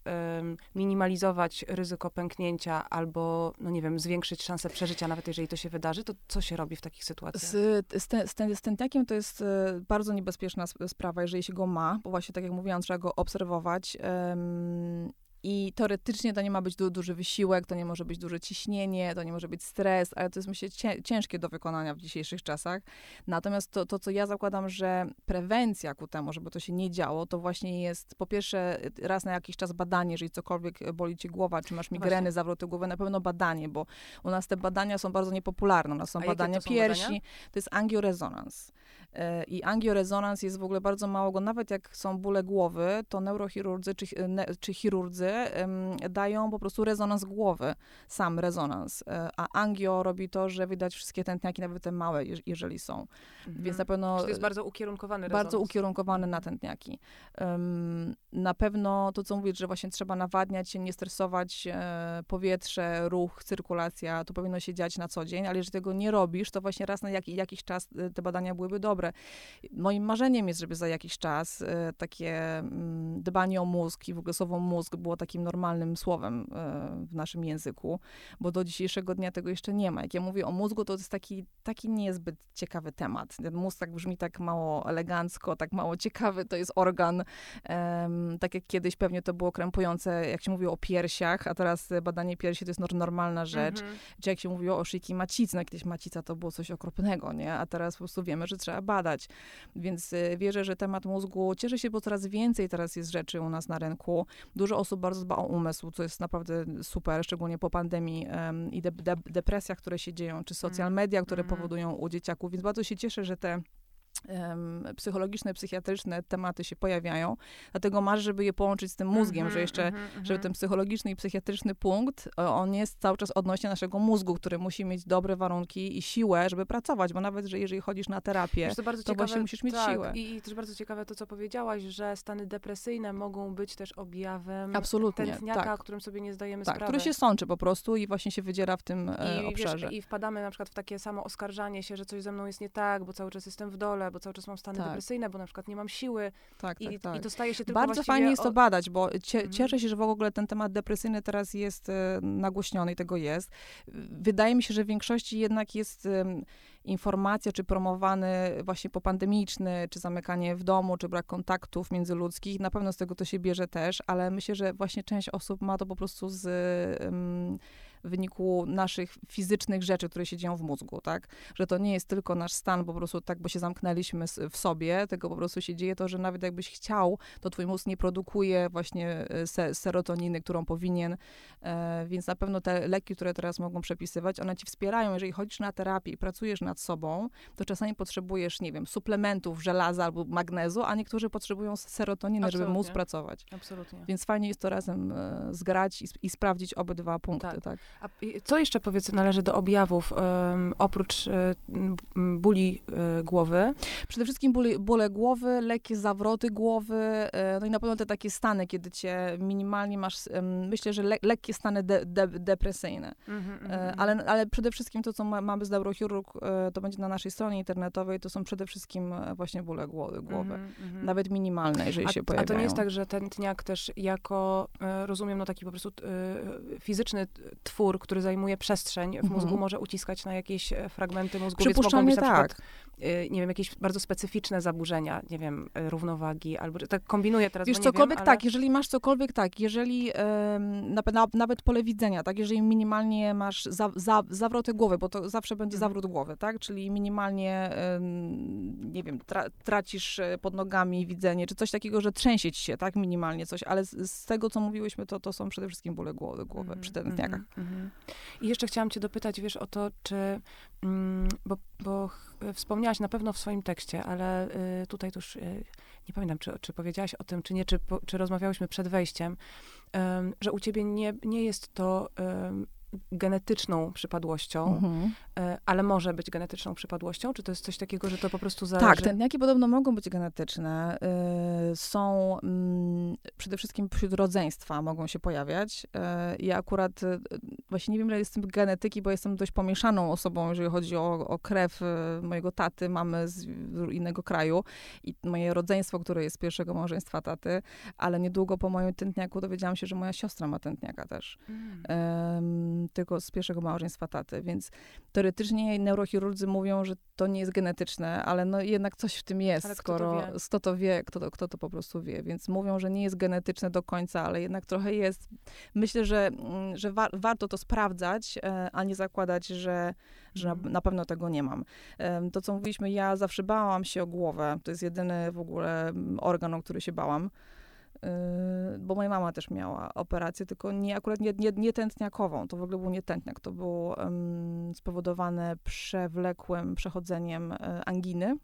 minimalizować ryzyko pęknięcia albo, no nie wiem, zwiększyć szanse przeżycia, nawet jeżeli to się wydarzy, to co się robi w takich sytuacjach? Z, z, te- z, ten- z tętniakiem to jest e, bardzo niebezpieczna sp- sprawa, jeżeli się go ma, bo właśnie tak jak mówiłam, trzeba go obserwować. I teoretycznie to nie ma być du, duży wysiłek, to nie może być duże ciśnienie, to nie może być stres, ale to jest myślę cię, ciężkie do wykonania w dzisiejszych czasach. Natomiast to, to, co ja zakładam, że prewencja ku temu, żeby to się nie działo, to właśnie jest po pierwsze raz na jakiś czas badanie, jeżeli cokolwiek boli ci głowa, czy masz No migreny, właśnie. zawroty głowy, na pewno badanie, bo u nas te badania są bardzo niepopularne. U nas są A badania to są piersi, badania? to jest angiorezonans. E, I angiorezonans jest w ogóle bardzo mało go, nawet jak są bóle głowy, to neurochirurdzy czy, chi- ne, czy chirurdzy dają po prostu rezonans głowy, sam rezonans. E, A angio robi to, że widać wszystkie tętniaki, nawet te małe, jeż- jeżeli są. Więc na pewno Czyli to jest bardzo ukierunkowany bardzo rezonans. ukierunkowany na tętniaki. Em, na pewno to, co mówisz, że właśnie trzeba nawadniać się, nie stresować e, powietrze, ruch, cyrkulacja, to powinno się dziać na co dzień, ale jeżeli tego nie robisz, to właśnie raz na jak, jakiś czas e, te badania byłyby dobre. Moim marzeniem jest, żeby za jakiś czas takie mm, dbanie o mózg i w ogóle słowo mózg było takim normalnym słowem e, w naszym języku, bo do dzisiejszego dnia tego jeszcze nie ma. Jak ja mówię o mózgu, to jest taki, taki niezbyt ciekawy temat. Ten mózg tak brzmi tak mało elegancko, tak mało ciekawy, to jest organ. Tak jak kiedyś pewnie to było krępujące, jak się mówiło o piersiach, a teraz badanie piersi to jest normalna rzecz. Mhm. Czy jak się mówiło o szyjki macicy, no kiedyś macica to było coś okropnego, nie? A teraz po prostu wiemy, że trzeba badać. Więc y, wierzę, że temat mózgu cieszy się, bo coraz więcej teraz jest rzeczy u nas na rynku. Dużo osób bardzo dba o umysł, co jest naprawdę super, szczególnie po pandemii i de de depresjach, które się dzieją, czy social mm. media, które mm. powodują u dzieciaków. Więc bardzo się cieszę, że te psychologiczne, psychiatryczne tematy się pojawiają. Dlatego masz, żeby je połączyć z tym mózgiem, mm -hmm, że jeszcze, mm -hmm. żeby ten psychologiczny i psychiatryczny punkt, on jest cały czas odnośnie naszego mózgu, który musi mieć dobre warunki i siłę, żeby pracować, bo nawet, że jeżeli chodzisz na terapię, to, to ciekawe, właśnie musisz mieć tak, siłę. I, I też bardzo ciekawe to, co powiedziałaś, że stany depresyjne mogą być też objawem Absolutnie, tętniaka, tak. którym sobie nie zdajemy tak, sprawy. który się sączy po prostu i właśnie się wydziera w tym e, I, obszarze. Wiesz, I wpadamy na przykład w takie samo oskarżanie się, że coś ze mną jest nie tak, bo cały czas jestem w dole, bo cały czas mam stany tak. depresyjne, bo na przykład nie mam siły tak, i, tak, tak. i dostaje się tylko Bardzo fajnie jest to badać, bo cie, mhm. cieszę się, że w ogóle ten temat depresyjny teraz jest e, nagłośniony i tego jest. Wydaje mi się, że w większości jednak jest e, informacja, czy promowany właśnie popandemiczny, czy zamykanie w domu, czy brak kontaktów międzyludzkich. Na pewno z tego to się bierze też, ale myślę, że właśnie część osób ma to po prostu z w wyniku naszych fizycznych rzeczy, które się dzieją w mózgu, tak? Że to nie jest tylko nasz stan po prostu tak, bo się zamknęliśmy w sobie, tylko po prostu się dzieje to, że nawet jakbyś chciał, to twój mózg nie produkuje właśnie e, se serotoniny, którą powinien, e, więc na pewno te leki, które teraz mogą przepisywać, one ci wspierają. Jeżeli chodzisz na terapię i pracujesz nad sobą, to czasami potrzebujesz, nie wiem, suplementów żelaza albo magnezu, a niektórzy potrzebują serotoniny, Absolutnie. żeby móc pracować. Absolutnie. Więc fajnie jest to razem e, zgrać i, i sprawdzić obydwa punkty, tak. tak. A co jeszcze powiedz należy do objawów um, oprócz um, bóli um, głowy? Przede wszystkim bóle, bóle głowy, lekkie zawroty głowy, no i na pewno te takie stany, kiedy cię minimalnie masz, myślę, że le, lekkie stany de, de, depresyjne. Mm -hmm, ale, ale przede wszystkim to, co ma, mamy z neurochirurg, to będzie na naszej stronie internetowej, to są przede wszystkim właśnie bóle głowy, głowy. Mm -hmm. Nawet minimalne, jeżeli a, się pojawiają. A to nie jest tak, że ten tniak też jako, rozumiem, no taki po prostu fizyczny twór, twór, który zajmuje przestrzeń w mózgu, mhm. może uciskać na jakieś e, fragmenty mózgu, więc mogą być na tak. przykład, nie wiem, jakieś bardzo specyficzne zaburzenia, nie wiem, e, równowagi, albo tak kombinuję teraz, Wiesz, cokolwiek wiem, ale... tak, jeżeli masz cokolwiek tak, jeżeli na, nawet pole widzenia, tak, jeżeli minimalnie masz za, za, zawroty głowy, bo to zawsze będzie mhm. zawrót głowy, tak, czyli minimalnie, nie wiem, tra, tracisz e, pod nogami widzenie, czy coś takiego, że trzęsie ci się, tak, minimalnie coś, ale z, z tego, co mówiłyśmy, to, to są przede wszystkim bóle głowy, głowy mm, przy tętniakach. Mm, mm, i jeszcze chciałam cię dopytać, wiesz, o to, czy, mm, bo, bo wspomniałaś na pewno w swoim tekście, ale y, tutaj już y, nie pamiętam, czy, czy powiedziałaś o tym, czy nie, czy, czy rozmawiałyśmy przed wejściem, że u ciebie nie, nie jest to genetyczną przypadłością, mhm. E, ale może być genetyczną przypadłością? Czy to jest coś takiego, że to po prostu zależy? Tak, tętniaki podobno mogą być genetyczne. E, są mm, przede wszystkim wśród rodzeństwa mogą się pojawiać. E, ja akurat właśnie nie wiem, ile jestem genetyki, bo jestem dość pomieszaną osobą, jeżeli chodzi o, o krew mojego taty, mamy z innego kraju i moje rodzeństwo, które jest pierwszego małżeństwa taty, ale niedługo po moim tętniaku dowiedziałam się, że moja siostra ma tętniaka też. Mm tylko z pierwszego małżeństwa taty, więc teoretycznie neurochirurdzy mówią, że to nie jest genetyczne, ale no jednak coś w tym jest, ale skoro kto to wie, kto to, wie kto, to, kto to po prostu wie, więc mówią, że nie jest genetyczne do końca, ale jednak trochę jest. Myślę, że, mm, że wa warto to sprawdzać, e, a nie zakładać, że, że na, mhm. na pewno tego nie mam. To, co mówiliśmy, ja zawsze bałam się o głowę, to jest jedyny w ogóle mm, organ, o który się bałam. Yy, bo moja mama też miała operację, tylko nie, akurat nie, nie, nie tętniakową, to w ogóle był nie tętniak, to było um, spowodowane przewlekłym przechodzeniem um, anginy,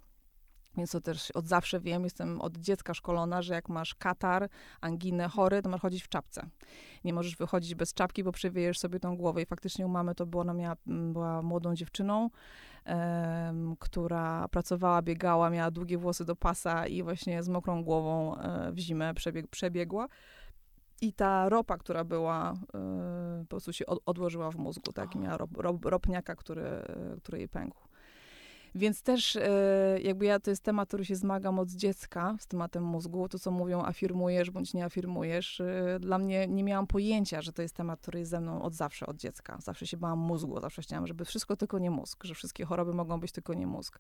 więc to też od zawsze wiem, jestem od dziecka szkolona, że jak masz katar, anginę, chory, to masz chodzić w czapce. Nie możesz wychodzić bez czapki, bo przewiejesz sobie tą głowę. I faktycznie u mamy to było, ona miała, była młodą dziewczyną, um, która pracowała, biegała, miała długie włosy do pasa i właśnie z mokrą głową e, w zimę przebieg, przebiegła. I ta ropa, która była, e, po prostu się od, odłożyła w mózgu, tak? I miała rop, rop, ropniaka, który, który jej pękł. Więc też e, jakby ja, to jest temat, który się zmagam od dziecka z tematem mózgu. To, co mówią, afirmujesz bądź nie afirmujesz. E, dla mnie nie miałam pojęcia, że to jest temat, który jest ze mną od zawsze, od dziecka. Zawsze się bałam mózgu, zawsze chciałam, żeby wszystko tylko nie mózg, że wszystkie choroby mogą być tylko nie mózg.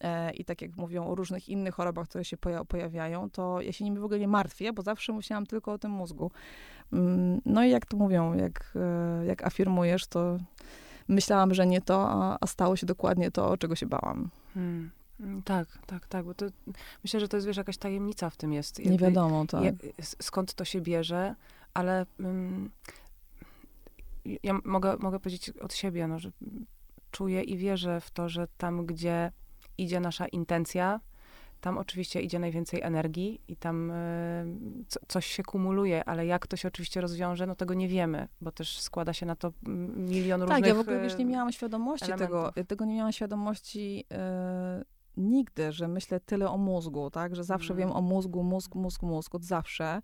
E, I tak jak mówią o różnych innych chorobach, które się pojawiają, to ja się nimi w ogóle nie martwię, bo zawsze musiałam tylko o tym mózgu. Mm, no i jak to mówią, jak, jak afirmujesz, to myślałam, że nie to, a, a stało się dokładnie to, czego się bałam. Hmm. Mm, tak, tak, tak, bo to, myślę, że to jest, wiesz, jakaś tajemnica w tym jest. Jakby, nie wiadomo, tak. Jak, skąd to się bierze, ale um, ja mogę, mogę powiedzieć od siebie, no, że czuję i wierzę w to, że tam, gdzie idzie nasza intencja, tam oczywiście idzie najwięcej energii i tam y, co, coś się kumuluje, ale jak to się oczywiście rozwiąże, no tego nie wiemy, bo też składa się na to milion różnych Tak, ja w ogóle wiesz, nie miałam świadomości elementów. tego, tego nie miałam świadomości y, nigdy, że myślę tyle o mózgu, tak, że zawsze mm. wiem o mózgu, mózg, mózg, mózg, od zawsze.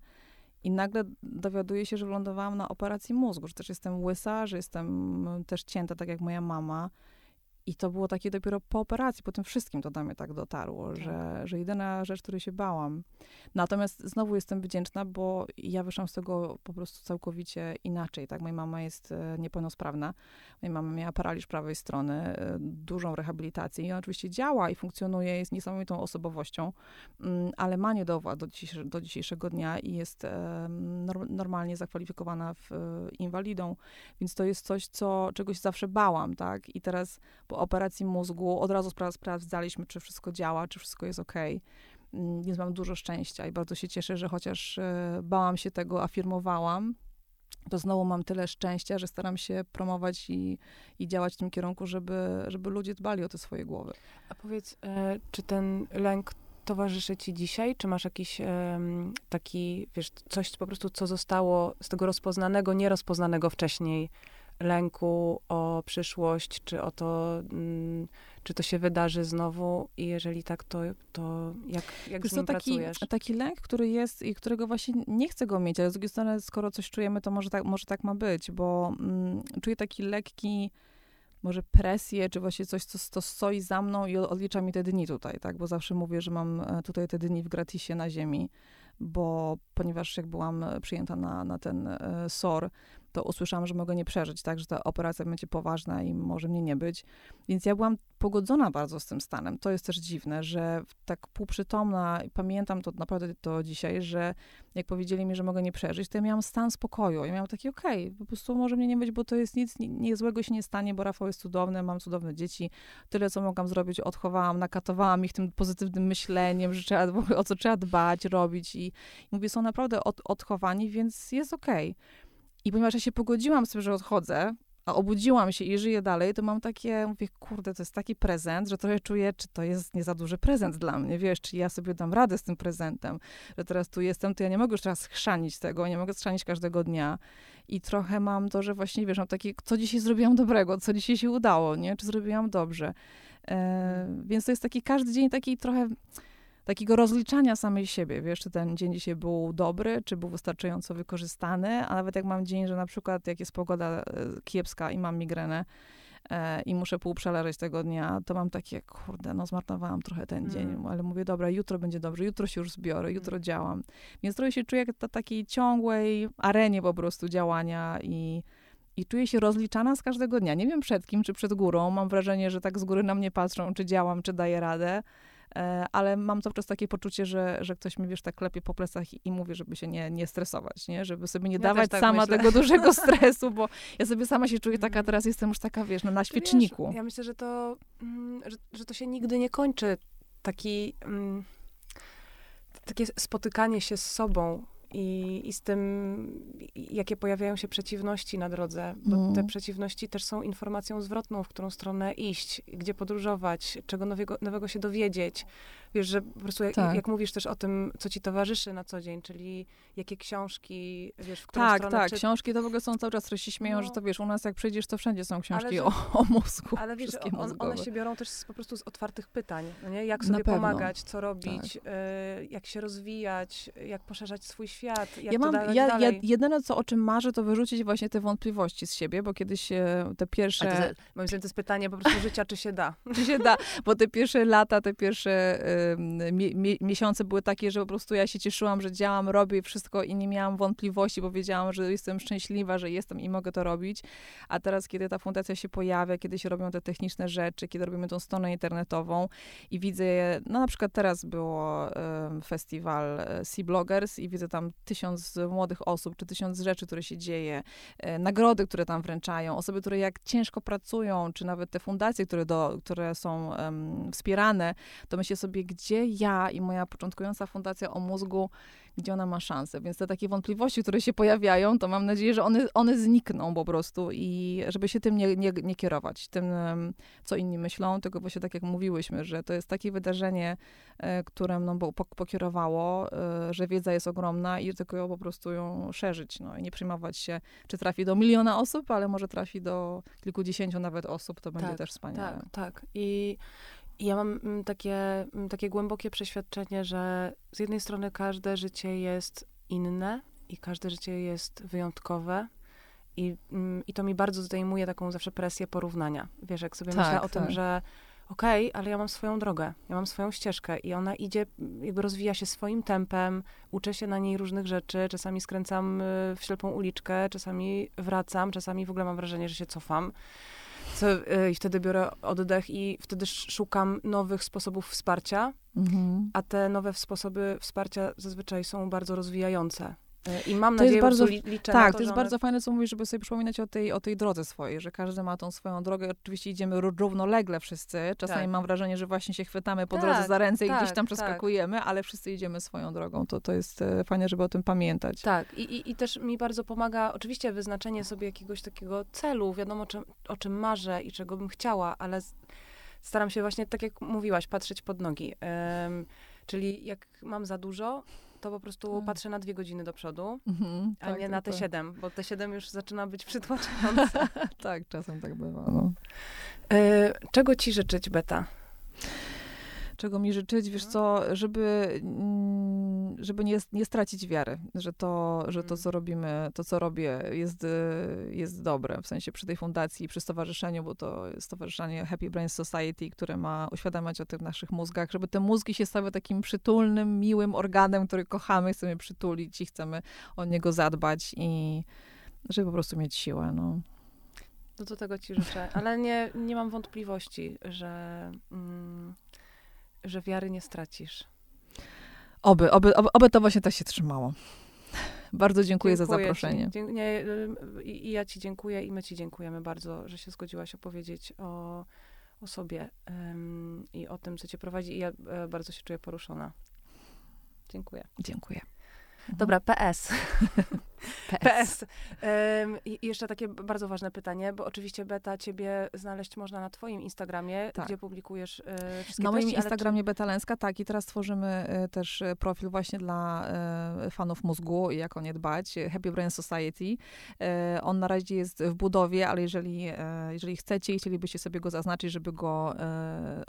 I nagle dowiaduję się, że wylądowałam na operacji mózgu, że też jestem łysa, że jestem też cięta, tak jak moja mama i to było takie dopiero po operacji, po tym wszystkim to do mnie tak dotarło, tak. Że, że jedyna rzecz, której się bałam. Natomiast znowu jestem wdzięczna, bo ja wyszłam z tego po prostu całkowicie inaczej, tak? Moja mama jest e, niepełnosprawna. Moja mama miała paraliż prawej strony, e, dużą rehabilitację i ona oczywiście działa i funkcjonuje, jest niesamowitą osobowością, mm, ale ma niedowład do, dzisiejsze, do dzisiejszego dnia i jest normalnie zakwalifikowana w e, inwalidą, więc to jest coś, co, czegoś zawsze bałam, tak? I teraz po operacji mózgu od razu sprawdzaliśmy, czy wszystko działa, czy wszystko jest ok. Mm, więc mam dużo szczęścia i bardzo się cieszę, że chociaż e, bałam się tego, afirmowałam, to znowu mam tyle szczęścia, że staram się promować i, i działać w tym kierunku, żeby, żeby ludzie dbali o te swoje głowy. A powiedz, e, czy ten lęk towarzyszy ci dzisiaj? Czy masz jakiś taki, wiesz, coś po prostu, co zostało z tego rozpoznanego, nierozpoznanego wcześniej lęku o przyszłość, czy o to, mm, czy to się wydarzy znowu i jeżeli tak, to, to jak, jak Wiesz, z nim to taki, pracujesz? Taki lęk, który jest i którego właśnie nie chcę go mieć, ale z drugiej strony, skoro coś czujemy, to może tak, może tak ma być, bo mm, czuję taki lekki może presję, czy właśnie coś, co, co stoi za mną i odlicza mi te dni tutaj, tak? Bo zawsze mówię, że mam e, tutaj te dni w gratisie na ziemi, bo ponieważ jak byłam przyjęta na, na ten e, SOR, to usłyszałam, że mogę nie przeżyć, tak, że ta operacja będzie poważna i może mnie nie być. Więc ja byłam pogodzona bardzo z tym stanem. To jest też dziwne, że tak półprzytomna, pamiętam to naprawdę do dzisiaj, że jak powiedzieli mi, że mogę nie przeżyć, to ja miałam stan spokoju. Ja miałam taki, okej, okay, po prostu może mnie nie być, bo to jest nic, nie, złego się nie stanie, bo Rafał jest cudowny, mam cudowne dzieci. Tyle, co mogłam zrobić, odchowałam, nakatowałam ich tym pozytywnym myśleniem, że trzeba, o co trzeba dbać, robić i, i mówię, są naprawdę od, odchowani, więc jest okej. Okay. I ponieważ ja się pogodziłam z tym, że odchodzę, a obudziłam się i żyję dalej, to mam takie, mówię, kurde, to jest taki prezent, że trochę czuję, czy to jest nie za duży prezent dla mnie, wiesz, czy ja sobie dam radę z tym prezentem, że teraz tu jestem, to ja nie mogę już teraz chrzanić tego, nie mogę chrzanić każdego dnia. I trochę mam to, że właśnie, wiesz, mam takie, co dzisiaj zrobiłam dobrego, co dzisiaj się udało, nie, czy zrobiłam dobrze. E, więc to jest taki, każdy dzień taki trochę takiego rozliczania samej siebie, wiesz, czy ten dzień dzisiaj był dobry, czy był wystarczająco wykorzystany, a nawet jak mam dzień, że na przykład jak jest pogoda e, kiepska i mam migrenę, e, i muszę półprzeleżeć tego dnia, to mam takie, kurde, no zmarnowałam trochę ten mm. dzień, ale mówię, dobra, jutro będzie dobrze, jutro się już zbiorę, jutro mm. działam. Więc trochę się czuję jak na takiej ciągłej arenie po prostu działania i, i czuję się rozliczana z każdego dnia. Nie wiem przed kim, czy przed górą. Mam wrażenie, że tak z góry na mnie patrzą, czy działam, czy daję radę. E, ale mam cały czas takie poczucie, że, że ktoś mi, wiesz, tak klepie po plecach i, i mówi, żeby się nie, nie stresować, nie? Żeby sobie nie ja dawać tak sama myślę. tego dużego stresu, bo ja sobie sama się czuję taka, mhm. teraz jestem już taka, wiesz, no, na świeczniku. Wiesz, ja myślę, że to, mm, że, że to się nigdy nie kończy. Taki, mm, takie spotykanie się z sobą, i, i z tym, jakie pojawiają się przeciwności na drodze, bo mm. te przeciwności też są informacją zwrotną, w którą stronę iść, gdzie podróżować, czego nowego, nowego się dowiedzieć wiesz, że po prostu jak, tak. jak, mówisz też o tym, co ci towarzyszy na co dzień, czyli jakie książki, wiesz, w którą tak, stronę... Tak, tak, książki to w ogóle są cały czas, które się śmieją, no. że to wiesz, u nas jak przyjdziesz, to wszędzie są książki że, o, o mózgu. Ale wiesz, on, one się biorą też z, po prostu z otwartych pytań, no nie? Jak sobie pomagać, co robić, tak. y, jak się rozwijać, jak poszerzać swój świat, jak ja to mam, dalej, ja, ja dalej. jedyne, co o czym marzę, to wyrzucić właśnie te wątpliwości z siebie, bo kiedyś e, te pierwsze... to, za- moim zdaniem to jest pytanie po prostu życia, czy się da. czy się da, bo te pierwsze lata, te pierwsze mi, mi, miesiące były takie, że po prostu ja się cieszyłam, że działam, robię wszystko i nie miałam wątpliwości, bo wiedziałam, że jestem szczęśliwa, że jestem i mogę to robić. A teraz, kiedy ta fundacja się pojawia, kiedy się robią te techniczne rzeczy, kiedy robimy tą stronę internetową i widzę, no na przykład teraz było festiwal e, Sea Bloggers i widzę tam tysiąc młodych osób, czy tysiąc rzeczy, które się dzieje, e, nagrody, które tam wręczają, osoby, które jak ciężko pracują, czy nawet te fundacje, które, do, które są em, wspierane, to myślę sobie, gdzie ja i moja początkująca fundacja o mózgu, gdzie ona ma szansę. Więc te takie wątpliwości, które się pojawiają, to mam nadzieję, że one, one znikną po prostu i żeby się tym nie, nie, nie kierować, tym, co inni myślą, tylko właśnie tak jak mówiłyśmy, że to jest takie wydarzenie, e, które mną po- pokierowało, e, że wiedza jest ogromna i tylko ją po prostu ją szerzyć, no i nie przejmować się, czy trafi do miliona osób, ale może trafi do kilkudziesięciu nawet osób, to będzie Tak, też wspaniałe. Tak, tak. I ja mam mm, takie, mm, takie głębokie przeświadczenie, że z jednej strony każde życie jest inne i każde życie jest wyjątkowe. I, mm, I to mi bardzo zdejmuje taką zawsze presję porównania. Wiesz, jak sobie Tak, myślę o tym, tak. że okej, ale ja mam swoją drogę, ja mam swoją ścieżkę i ona idzie, jakby rozwija się swoim tempem, uczę się na niej różnych rzeczy, czasami skręcam y, w ślepą uliczkę, czasami wracam, czasami w ogóle mam wrażenie, że się cofam. Co, y, I wtedy biorę oddech i wtedy sz- szukam nowych sposobów wsparcia, Mhm. a te nowe sposoby wsparcia zazwyczaj są bardzo rozwijające. I mam To jest nadzieję, bardzo- li, liczę na Tak, to, to jest że one- bardzo fajne, co mówisz, żeby sobie przypominać o tej, o tej drodze swojej, że każdy ma tą swoją drogę. Oczywiście idziemy ró- równolegle wszyscy. Czasami Tak. mam wrażenie, że właśnie się chwytamy po Tak, drodze za ręce i tak, gdzieś tam tak. przeskakujemy, ale wszyscy idziemy swoją drogą. To, to jest e, fajne, żeby o tym pamiętać. Tak, i, i, i też mi bardzo pomaga oczywiście wyznaczenie sobie jakiegoś takiego celu, wiadomo czym, o czym marzę i czego bym chciała, ale staram się właśnie, tak jak mówiłaś, patrzeć pod nogi. Em, czyli jak mam za dużo, to po prostu Tak. patrzę na dwie godziny do przodu, Mhm, a tak, nie na tak, te tak. siedem, bo te siedem już zaczyna być przytłaczające. Tak, czasem tak bywa. No. E, czego ci życzyć, Beta? Czego mi życzyć, wiesz co, żeby, żeby nie, nie stracić wiary, że to, że to, Mm. co robimy, to, co robię, jest, y, jest dobre. W sensie przy tej fundacji, przy stowarzyszeniu, bo to jest stowarzyszenie Happy Brain Society, które ma uświadamiać o tych naszych mózgach, żeby te mózgi się stały takim przytulnym, miłym organem, który kochamy, chcemy przytulić i chcemy o niego zadbać i żeby po prostu mieć siłę, no. No to tego ci życzę, ale nie, nie mam wątpliwości, że, mm, że wiary nie stracisz. Oby, oby, oby, oby to właśnie tak się trzymało. Bardzo dziękuję, za Dziękuję zaproszenie. Ci. Nie, y, I ja ci dziękuję i my ci dziękujemy bardzo, że się zgodziłaś opowiedzieć o, o sobie i o tym, co cię prowadzi i ja e, bardzo się czuję poruszona. Dziękuję. Dziękuję. Dobra, PS. PS. PS. I jeszcze takie bardzo ważne pytanie, bo oczywiście Beta, ciebie znaleźć można na twoim Instagramie, Tak. gdzie publikujesz e, wszystkie Na moim treści, ale Instagramie Betalenska, tak, i teraz tworzymy e, też e, profil właśnie dla e, fanów mózgu i jak o nie dbać, Happy Brain Society. On na razie jest w budowie, ale jeżeli, jeżeli chcecie i chcielibyście sobie go zaznaczyć, żeby go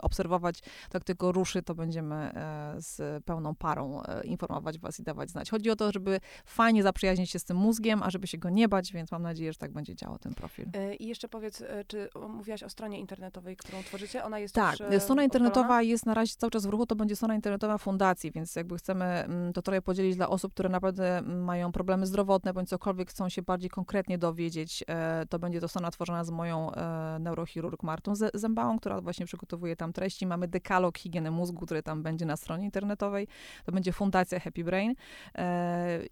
obserwować, to jak tylko ruszy, to będziemy z pełną parą informować was i dawać znać. Chodzi o to, żeby fajnie zaprzyjaźnić się z tym mózgiem, a żeby się go nie bać, więc mam nadzieję, że tak będzie działał ten profil. E, I jeszcze powiedz, e, czy mówiłaś o stronie internetowej, którą tworzycie? Ona jest Tak, już e, strona internetowa jest na razie cały czas w ruchu, to będzie strona internetowa fundacji, więc jakby chcemy mm, to trochę podzielić dla osób, które naprawdę mm, mają problemy zdrowotne, bądź cokolwiek chcą się bardziej konkretnie dowiedzieć, to będzie to strona tworzona z moją neurochirurg Martą Zębałą, która właśnie przygotowuje tam treści. Mamy dekalog higieny mózgu, który tam będzie na stronie internetowej. To będzie fundacja Happy Brain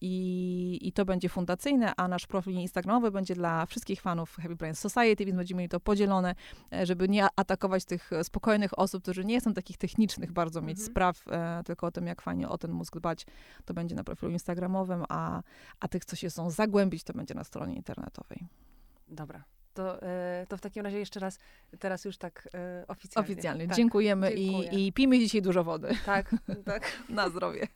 i, i to będzie fundacyjne, a nasz profil instagramowy będzie dla wszystkich fanów Happy Brain Society, więc będziemy mieli to podzielone e, żeby nie atakować tych e, spokojnych osób, którzy nie są takich technicznych bardzo mieć Mhm. spraw, e, tylko o tym, jak fajnie o ten mózg dbać, to będzie na profilu instagramowym, a, a tych, co się chcą zagłębić, to będzie na stronie internetowej. Dobra. To, to w takim razie jeszcze raz, teraz już tak oficjalnie. Oficjalnie. Tak, Dziękujemy dziękuję. I, i pijmy dzisiaj dużo wody. Tak, tak. Na zdrowie.